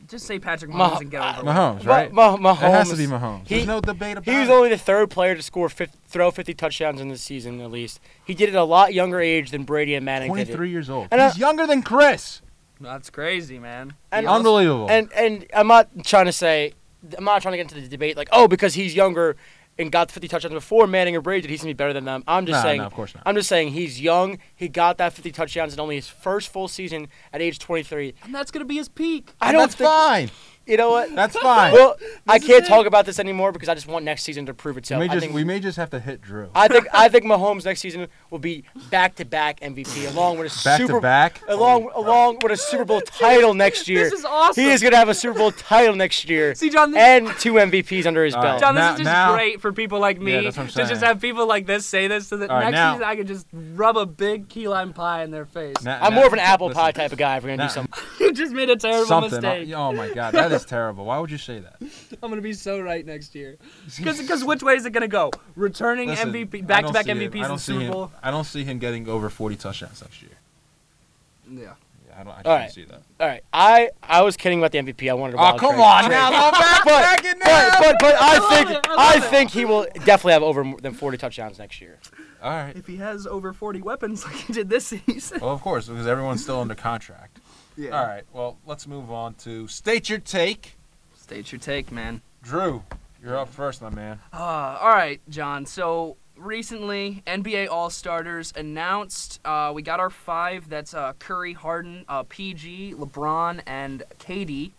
Just say Patrick Mah- Mahomes and get over it. Mahomes, Ma- right? Ma- Mahomes. It has to be Mahomes. He- There's no debate about it. He was it. only the third player to score 50, throw 50 touchdowns in the season, at least. He did it at a lot younger age than Brady and Manning did it. 23 years old. And I- He's younger than Chris. That's crazy, man. And also- Unbelievable. And and I'm not trying to say, I'm not trying to get into the debate like, oh, because he's younger and got 50 touchdowns before Manning or Brady, did he's gonna be better than them? I'm just Nah, saying. no, of course not. I'm just saying he's young. He got that 50 touchdowns in only his first full season at age 23. and that's gonna be his peak. I don't That's think. fine. You know what? That's fine. Well, I can't it. talk about this anymore because I just want next season to prove we, itself. may I just, think, we may just have to hit Drew. I think I think Mahomes next season will be back to back MVP along with a Back Super to back. along oh, along with a Super Bowl title next year. This is awesome. He is gonna have a Super Bowl title next year See, John, this, and two MVPs under his All belt. right. John, this Now- is just now- great for people like me Yeah, that's what I'm to just have people like this say this so that All right, next now- season I can just rub a big key lime pie in their face. Now- I'm now- more of an apple listen, pie type of guy if we're gonna Now- do something. you just made a terrible Something. mistake. Oh my God, that is terrible. Why would you say that? I'm gonna be so right next year. Because which way is it gonna go? Returning Listen, MVP, back-to-back don't see it. MVPs I in don't see Super him- Bowl. I don't see him getting over 40 touchdowns next year. Yeah. Yeah, I don't. I All don't right. see that. All right, I I was kidding about the MVP. I wanted to. Oh come trade- on trade. now, don't back But, back it but, now. but, but I love think it, I I think he will definitely have over more than 40 touchdowns next year. All right. If he has over 40 weapons like he did this season. Well, of course, because everyone's still under contract. Yeah. All right. Well, let's move on to state your take. State your take, man. Drew, you're up first, my man. Uh, all right, John. So recently, NBA All Starters announced. Uh, we got our five. That's uh, Curry, Harden, uh, PG, LeBron, and KD.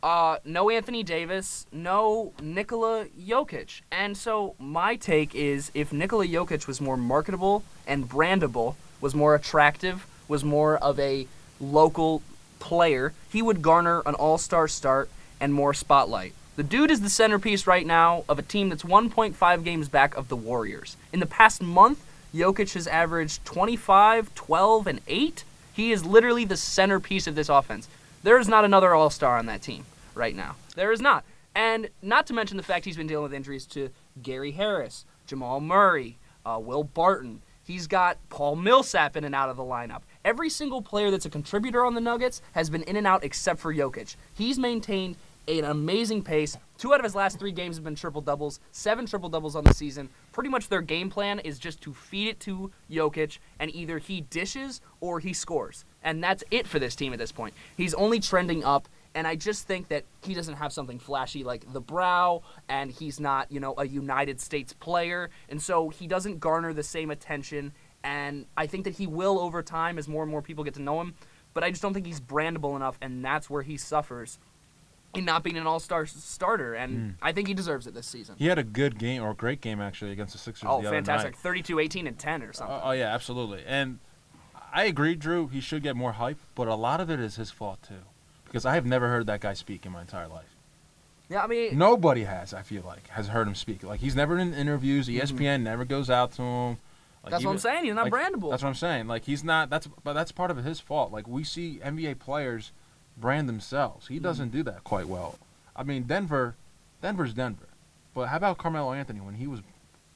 Uh, no Anthony Davis, no Nikola Jokic. And so my take is if Nikola Jokic was more marketable and brandable, was more attractive, was more of a local player, he would garner an all-star start and more spotlight. The dude is the centerpiece right now of a team that's 1.5 games back of the Warriors. In the past month, Jokic has averaged 25, 12, and 8. He is literally the centerpiece of this offense. There is not another All Star on that team right now. There is not. And not to mention the fact he's been dealing with injuries to Gary Harris, Jamal Murray, uh, Will Barton. He's got Paul Millsap in and out of the lineup. Every single player that's a contributor on the Nuggets has been in and out except for Jokic. He's maintained an amazing pace. Two out of his last three games have been triple doubles, seven triple doubles on the season. Pretty much their game plan is just to feed it to Jokic, and either he dishes or he scores. And that's it for this team at this point. He's only trending up, and I just think that he doesn't have something flashy like the brow, and he's not, you know, a United States player, and so he doesn't garner the same attention. And I think that he will over time as more and more people get to know him. But I just don't think he's brandable enough, and that's where he suffers in not being an all-star starter, and hmm. I think he deserves it this season. He had a good game or a great game actually against the Sixers oh, the fantastic! night. 32, 18, and 10 or something. Oh, oh yeah, absolutely. And I agree, Drew. He should get more hype, but a lot of it is his fault too, because I have never heard that guy speak in my entire life. yeah, I mean, Nobody has, I feel like, has heard him speak. Like he's never in interviews. Mm-hmm. ESPN never goes out to him. Like, that's what I'm even- saying. He's not like, brandable. That's what I'm saying. Like he's not. That's but that's part of his fault. Like we see NBA players brand themselves. Mm-hmm. He doesn't do that quite well. I mean, Denver, Denver's Denver. But how about Carmelo Anthony when he was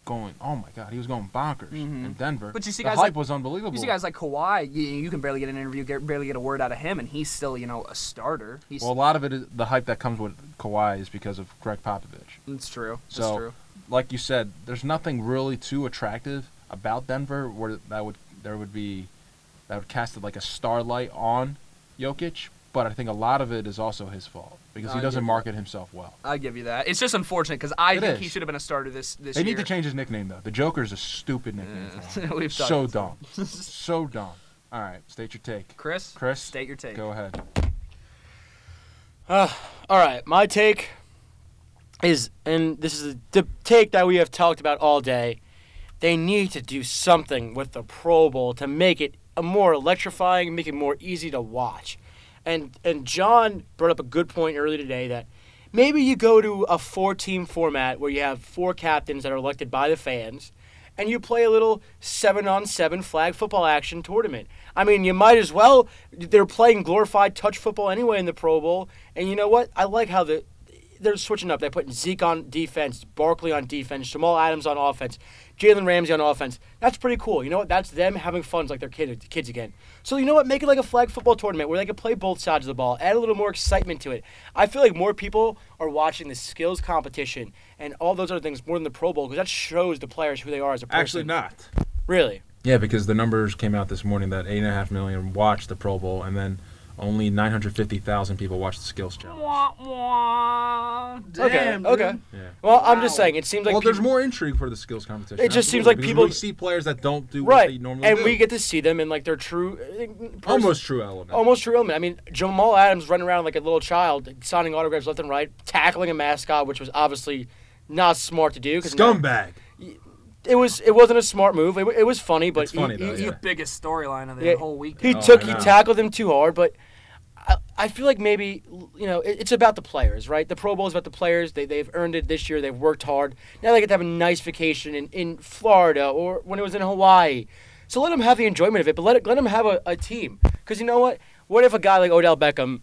going? Oh my God, he was going bonkers Mhm. in Denver. But you see the guys hype like- was unbelievable. you see guys like Kawhi, you, you can barely get an interview, get, barely get a word out of him, and he's still, you know, a starter. He's well, a lot of it is the hype that comes with Kawhi is because of Gregg Popovich. it's true. It's So- true. like you said, there's nothing really too attractive about Denver where that would there would be that would cast like a starlight on Jokic. But I think a lot of it is also his fault because he I doesn't get market himself well. I'll give you that. It's just unfortunate because I It think is. he should have been a starter this this They year. need to change his nickname though. The Joker is a stupid nickname. for him. Yeah. We've so dumb, so dumb. All right, state your take, Chris, Chris. state your take. Go ahead. Uh, all right, my take is, and this is the take that we have talked about all day. They need to do something with the Pro Bowl to make it more electrifying, make it more easy to watch. And and John brought up a good point earlier today that maybe you go to a four-team format where you have four captains that are elected by the fans, and you play a little seven-on-seven flag football action tournament. I mean, you might as well. They're playing glorified touch football anyway in the Pro Bowl, and you know what? I like how the they're switching up. They're putting Zeke on defense, Barkley on defense, Jamal Adams on offense, Jalen Ramsey on offense. That's pretty cool. You know what? That's them having fun like they're kid, kids again. So you know what? Make it like a flag football tournament where they can play both sides of the ball. Add a little more excitement to it. I feel like more people are watching the skills competition and all those other things more than the Pro Bowl because that shows the players who they are as a person. Actually, not. Really? Yeah, because the numbers came out this morning that eight and a half million watched the Pro Bowl, and then only nine hundred fifty thousand people watched the Skills Challenge. Wah, wah. Okay, Damn, okay. dude. Yeah. Well, I'm just saying it seems like well, there's more intrigue for the skills competition. It just seems like people- we see players that don't do what right, they normally and do. we get to see them in like their true uh, person- almost true element. Almost true element. I mean, Jamal Adams running around like a little child, signing autographs left and right, tackling a mascot, which was obviously not smart to do. 'cause now- scumbag. It was. It wasn't a smart move. It, it was funny, but It's funny, he, though, he, yeah. The biggest storyline of the Yeah, whole week. he Oh, took. He know. tackled him too hard, but. I, I feel like maybe you know it, it's about the players, right? The Pro Bowl is about the players. They they've earned it this year. They've worked hard. Now they get to have a nice vacation in, in Florida or when it was in Hawaii. So let them have the enjoyment of it, but let it, let them have a, a team. Because you know what? What if a guy like Odell Beckham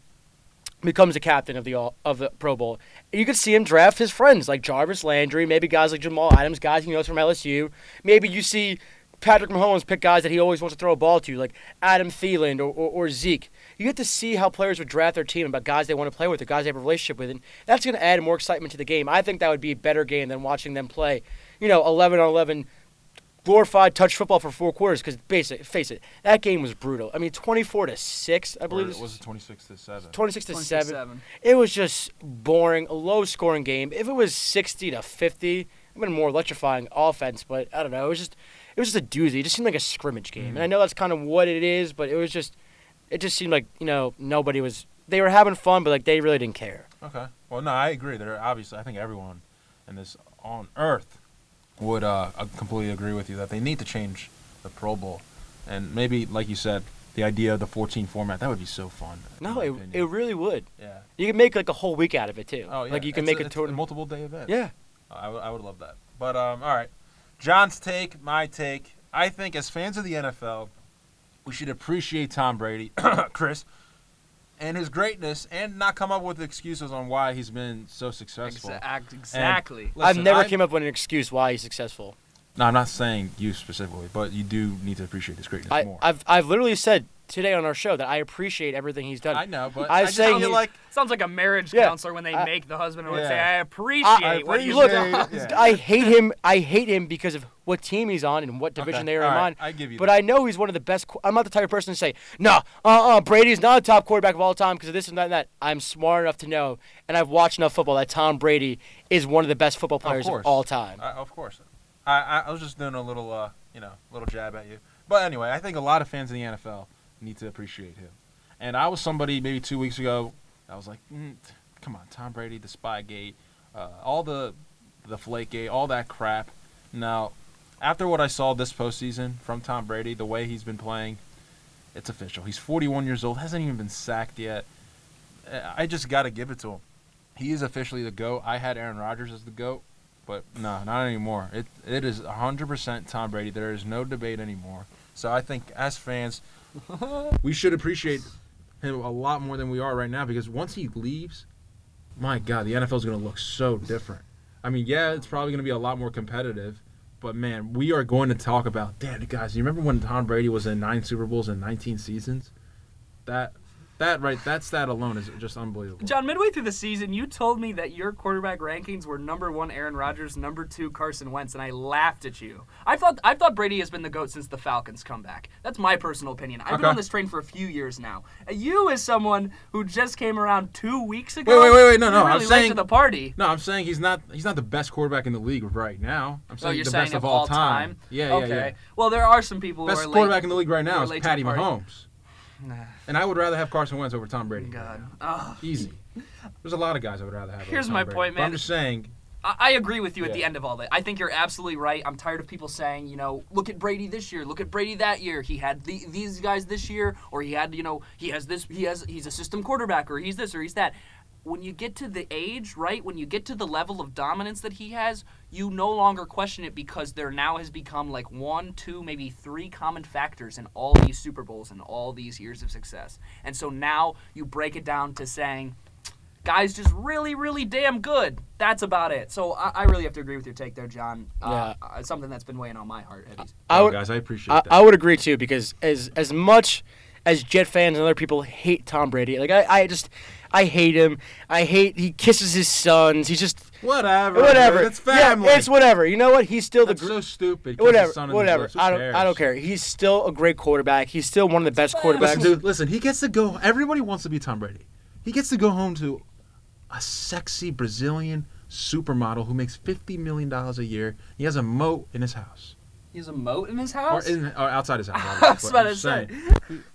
becomes a captain of the all, of the Pro Bowl? You could see him draft his friends like Jarvis Landry, maybe guys like Jamal Adams, guys he knows from LSU. Maybe you see Patrick Mahomes pick guys that he always wants to throw a ball to, like Adam Thielen or, or, or Zeke. You get to see how players would draft their team about guys they want to play with or guys they have a relationship with, and that's going to add more excitement to the game. I think that would be a better game than watching them play, you know, 11 on 11 glorified touch football for four quarters. Because basic, face it, that game was brutal. I mean, 24 to six, I believe. Or this was twenty six to seven? 26 to 7. 27. It was just boring, a low scoring game. If it was 60 to 50, i been a more electrifying offense, but I don't know. It was just it was just a doozy. It just seemed like a scrimmage game, and I mm-hmm. know that's kind of what it is, but it was just it just seemed like you know nobody was they were having fun, but like they really didn't care. Okay. Well, no, I agree. There, obviously, I think everyone in this on Earth would uh, completely agree with you that they need to change the Pro Bowl, and maybe, like you said, the idea of the 14 format that would be so fun. No, it, opinion. it really would. yeah. You can make like a whole week out of it too. Oh yeah. Like you can It's make a, it's tournament. multiple day event. Yeah. I would- I would love that. But um, all right, John's take, my take. I think as fans of the NFL, we should appreciate Tom Brady, Chris, and his greatness, and not come up with excuses on why he's been so successful. Exact, exactly. I've never I- came up with an excuse why he's successful. No, I'm not saying you specifically, but you do need to appreciate his greatness I, more. I've I've literally said today on our show that I appreciate everything he's done. I know, but I I, just saying feel like Sounds like a marriage Yeah, counselor when they I- make the husband and wife say, Yeah. "I appreciate what you look, done." Yeah. I hate him. I hate him because of what team he's on and what division Okay, they are all in. I give you But that. I know he's one of the best. qu- I'm not the type of person to say, no, uh, uh, Brady's not a top quarterback of all time because of this and that and that. I'm smart enough to know, and I've watched enough football that Tom Brady is one of the best football players of, course. all time. I, of course. I, I, I was just doing a little, uh, you know, little jab at you. But anyway, I think a lot of fans in the NFL need to appreciate him. And I was somebody maybe two weeks ago. I was like, mm, come on, Tom Brady, the Spygate, uh, all the the Flakegate, all that crap. Now, after what I saw this postseason from Tom Brady, the way he's been playing, it's official. He's 41 years old, hasn't even been sacked yet. I just got to give it to him. He is officially the GOAT. I had Aaron Rodgers as the GOAT, but no, not anymore. It It is 100% Tom Brady. There is no debate anymore. So I think as fans, we should appreciate him a lot more than we are right now because once he leaves, my God, the NFL is going to look so different. I mean, yeah, it's probably going to be a lot more competitive, but man, we are going to talk about, damn, guys, you remember when Tom Brady was in nine Super Bowls in 19 seasons? That, that right, that stat alone is just unbelievable. John, midway through the season, you told me that your quarterback rankings were number one Aaron Rodgers, number two Carson Wentz, and I laughed at you. I thought I thought Brady has been the goat since the Falcons comeback. That's my personal opinion. I've been on this train for a few years now. You, as someone who just came around two weeks ago, Wait, wait, wait, wait, no, no, you're I'm saying- to the party. No, I'm saying he's not. He's not the best quarterback in the league right now. I'm Oh, saying you're the saying best of all time. Yeah, okay. yeah, yeah. Well, there are some people Best who are Best quarterback late. in the league right now is Patty the party. And I would rather have Carson Wentz over Tom Brady. God. Ugh. Easy. There's a lot of guys I would rather have. over Here's Tom my Brady. point, But I'm just saying. I I agree with you at the end of all that. I think you're absolutely right. I'm tired of people saying, you know, look at Brady this year, look at Brady that year. He had the, these guys this year, or he had, you know, he has this, he has, he's a system quarterback, or he's this, or he's that. When you get to the age, right? When you get to the level of dominance that he has, you no longer question it because there now has become like one, two, maybe three common factors in all these Super Bowls and all these years of success. And so now you break it down to saying, guy's just really, really damn good. That's about it. So I, I really have to agree with your take there, John. Uh, uh, something that's been weighing on my heart. Eddie's. I oh, guys, I appreciate I, that. I would agree too because as as much as Jet fans and other people hate Tom Brady, like I, I just I hate him. I hate he kisses his sons. He's just whatever. whatever. It's family. Yeah, it's whatever. You know what? He's still the That's gr- so stupid. 'cause whatever. son Whatever. Who I don't. cares? I don't care. He's still a great quarterback. He's still one of the best quarterbacks. Listen, dude, listen. He gets to go. Everybody wants to be Tom Brady. He gets to go home to a sexy Brazilian supermodel who makes fifty million dollars a year. He has a moat in his house, He has a moat in his or, house. in, or outside his house. I was about to say.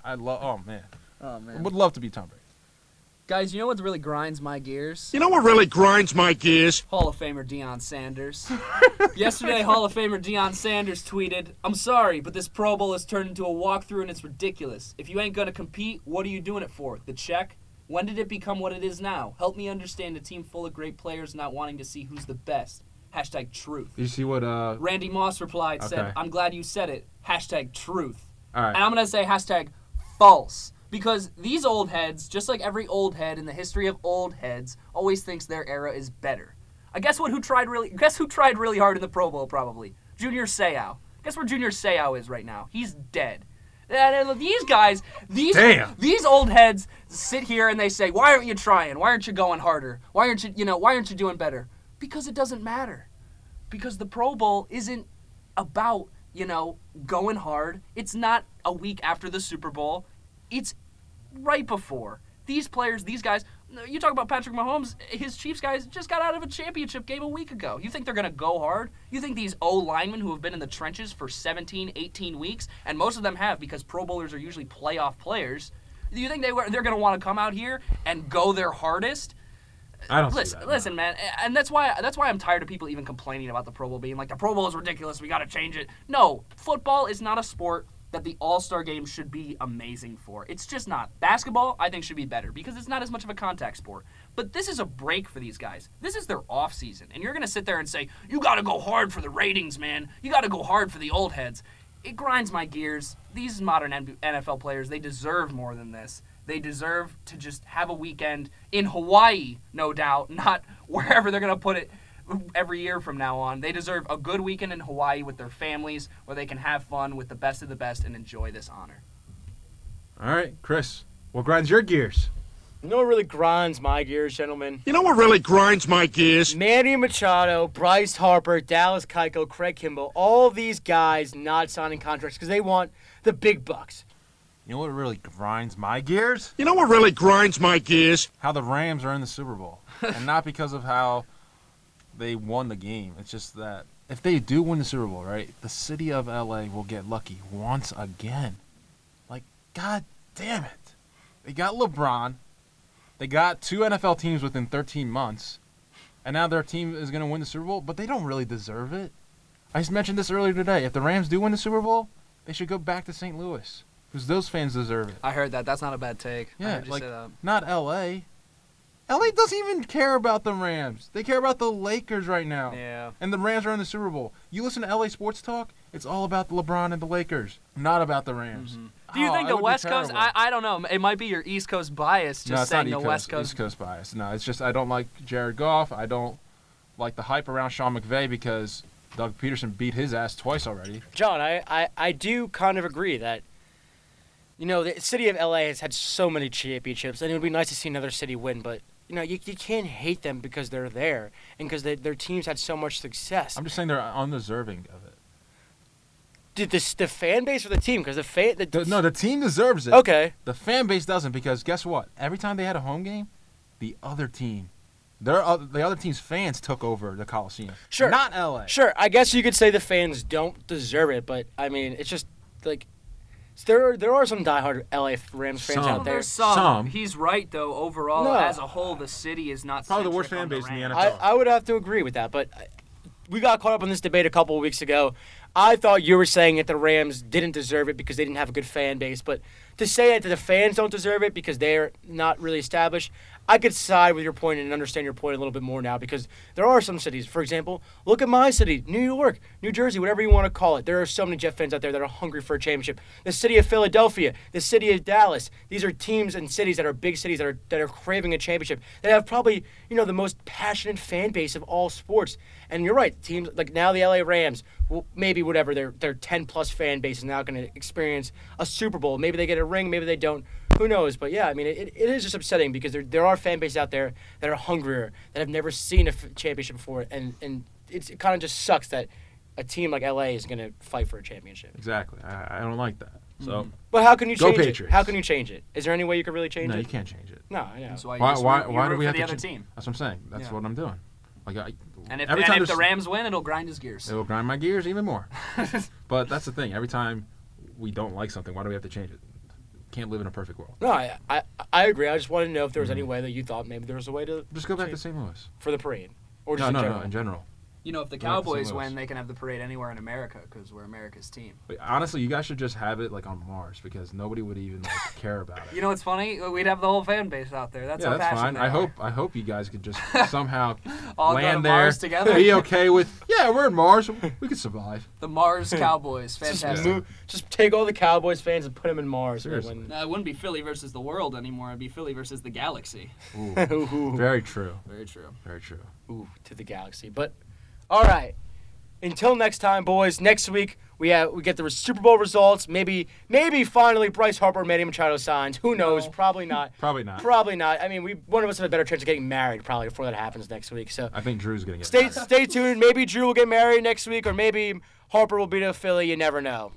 I love. Oh man, oh I man, would love to be Tom Brady. Guys, you know what really grinds my gears? You know what really grinds my gears? Hall of Famer Deion Sanders. Yesterday, Hall of Famer Deion Sanders tweeted, I'm sorry, but this Pro Bowl has turned into a walkthrough and it's ridiculous. If you ain't going to compete, what are you doing it for? The check? When did it become what it is now? Help me understand a team full of great players not wanting to see who's the best. Hashtag truth. You see what? Uh, Randy Moss replied, said, I'm glad you said it. Hashtag truth. all right. And I'm going to say hashtag false. Because these old heads, just like every old head in the history of old heads, always thinks their era is better. I guess what who tried really guess who tried really hard in the Pro Bowl probably? Junior Seau. Guess where Junior Seau is right now? He's dead. And and these guys, these Damn. these old heads sit here and they say, "Why aren't you trying? Why aren't you going harder? Why aren't you, you know, why aren't you doing better?" Because it doesn't matter. Because the Pro Bowl isn't about, you know, going hard. It's not a week after the Super Bowl. It's right before. These players, these guys, You talk about Patrick Mahomes, his Chiefs guys just got out of a championship game a week ago. You think they're going to go hard? You think these O linemen who have been in the trenches for 17, 18 weeks, and most of them have because Pro Bowlers are usually playoff players, do you think they were, they're going to want to come out here and go their hardest? I don't listen, that. listen, man, and that's why that's why I'm tired of people even complaining about the Pro Bowl being like the Pro Bowl is ridiculous. We got to change it. No, football is not a sport that the All Star game should be amazing for. It's just not. Basketball, I think, should be better because it's not as much of a contact sport. But this is a break for these guys. This is their off season, and you're gonna sit there and say you got to go hard for the ratings, man. You got to go hard for the old heads. It grinds my gears. These modern NFL players, they deserve more than this. They deserve to just have a weekend in Hawaii, no doubt, not wherever they're to put it every year from now on. They deserve a good weekend in Hawaii with their families where they can have fun with the best of the best and enjoy this honor. All right, Chris. What grinds your gears? You know what really grinds my gears, gentlemen? You know what really grinds my gears? Manny Machado, Bryce Harper, Dallas Keuchel, Craig Kimbrel, all these guys not signing contracts because they want the big bucks. You know what really grinds my gears? You know what really grinds my gears? How the Rams are in the Super Bowl, and not because of how they won the game. It's just that if they do win the Super Bowl, right, the city of LA will get lucky once again. Like, god damn it. They got LeBron. They got two NFL teams within 13 months. And now their team is going to win the Super Bowl, but they don't really deserve it. I just mentioned this earlier today. If the Rams do win the Super Bowl, they should go back to St. Louis because those fans deserve it. I heard that. That's not a bad take. I Yeah, like say that. not L.A. L.A. doesn't even care about the Rams. They care about the Lakers right now. Yeah. And the Rams are in the Super Bowl. You listen to L.A. sports talk, it's all about LeBron and the Lakers, not about the Rams. Mm-hmm. Do you Oh, think the West Coast? I, I don't know. It might be your East Coast bias just no, it's saying not the East West Coast, Coast. East Coast bias. No, it's just I don't like Jared Goff. I don't like the hype around Sean McVay because Doug Pederson beat his ass twice already. John, I, I, I do kind of agree that, you know, the city of LA has had so many championships, and it would be nice to see another city win, but, you know, you, you can't hate them because they're there and because they, their teams had so much success. I'm just saying they're undeserving of it. Did this, the fan base or the team? Because the fan. The, The- no, the team deserves it. Okay. The fan base doesn't because guess what? Every time they had a home game, the other team, their the other team's fans took over the Coliseum. Sure. Not LA. Sure, I guess you could say the fans don't deserve it, but I mean, it's just like there are, there are some diehard LA Rams fans Some. out there. There's some. Some. He's right though. Overall, No. as a whole, the city is not Probably the worst fan on base in the NFL. I, I would have to agree with that, but we got caught up in this debate a couple of weeks ago. I thought you were saying that the Rams didn't deserve it because they didn't have a good fan base, but to say that the fans don't deserve it because they're not really established, I could side with your point and understand your point a little bit more now because there are some cities. For example, look at my city, New York, New Jersey, whatever you want to call it. There are so many Jet fans out there that are hungry for a championship. The city of Philadelphia, the city of Dallas. These are teams and cities that are big cities that are that are craving a championship. They have probably you know the most passionate fan base of all sports. And you're right, teams like now the LA Rams, well, maybe whatever their their 10 plus fan base is now going to experience a Super Bowl. Maybe they get a ring, maybe they don't. Who knows? But yeah, I mean, it, it is just upsetting because there, there are fan bases out there that are hungrier, that have never seen a f- championship before, and and it's, it kind of just sucks that a team like LA is going to fight for a championship. Exactly. I, I don't like that. So Mm-hmm. But how can you change it? How can you change it? Is there any way you could really change no, it? No, you can't change it. No, I know. Why, Why? Why? Why do root we for have the to other change? team? That's what I'm saying. That's Yeah. what I'm doing. Like I, And if, every and time if the Rams win, it'll grind his gears. It will grind my gears even more. but that's the thing. Every time we don't like something, why do we have to change it? Can't live in a perfect world. No, I, I I agree. I just wanted to know if there was any mm-hmm. way that you thought maybe there was a way to Just go back to St. Louis. for the parade, or No, just no, in general. no. In general. You know, if the Go back to St. Cowboys win, they can have the parade anywhere in America because we're America's team. But honestly, you guys should just have it like on Mars because nobody would even like, care about it. You know what's funny? We'd have the whole fan base out there. That's yeah, how that's fine. they I are. hope I hope you guys could just somehow All go to land there, Mars together? be okay with. Yeah, we're in Mars. We could survive. The Mars Cowboys, Just, fantastic. move, just take all the Cowboys fans and put them in Mars. Seriously. When- No, it wouldn't be Philly versus the world anymore. It'd be Philly versus the galaxy. Ooh, Ooh, very true. Very true. Very true. ooh, to the galaxy. But all right. Until next time, boys. Next week we have we get the Super Bowl results. Maybe maybe finally Bryce Harper, and Manny Machado signs. Who knows? No. Probably not. Probably not. Probably not. I mean, we one of us have a better chance of getting married probably before that happens next week. So I think Drew's gonna get. stay married. stay tuned. Maybe Drew will get married next week, or maybe Harper will be to Philly. You never know.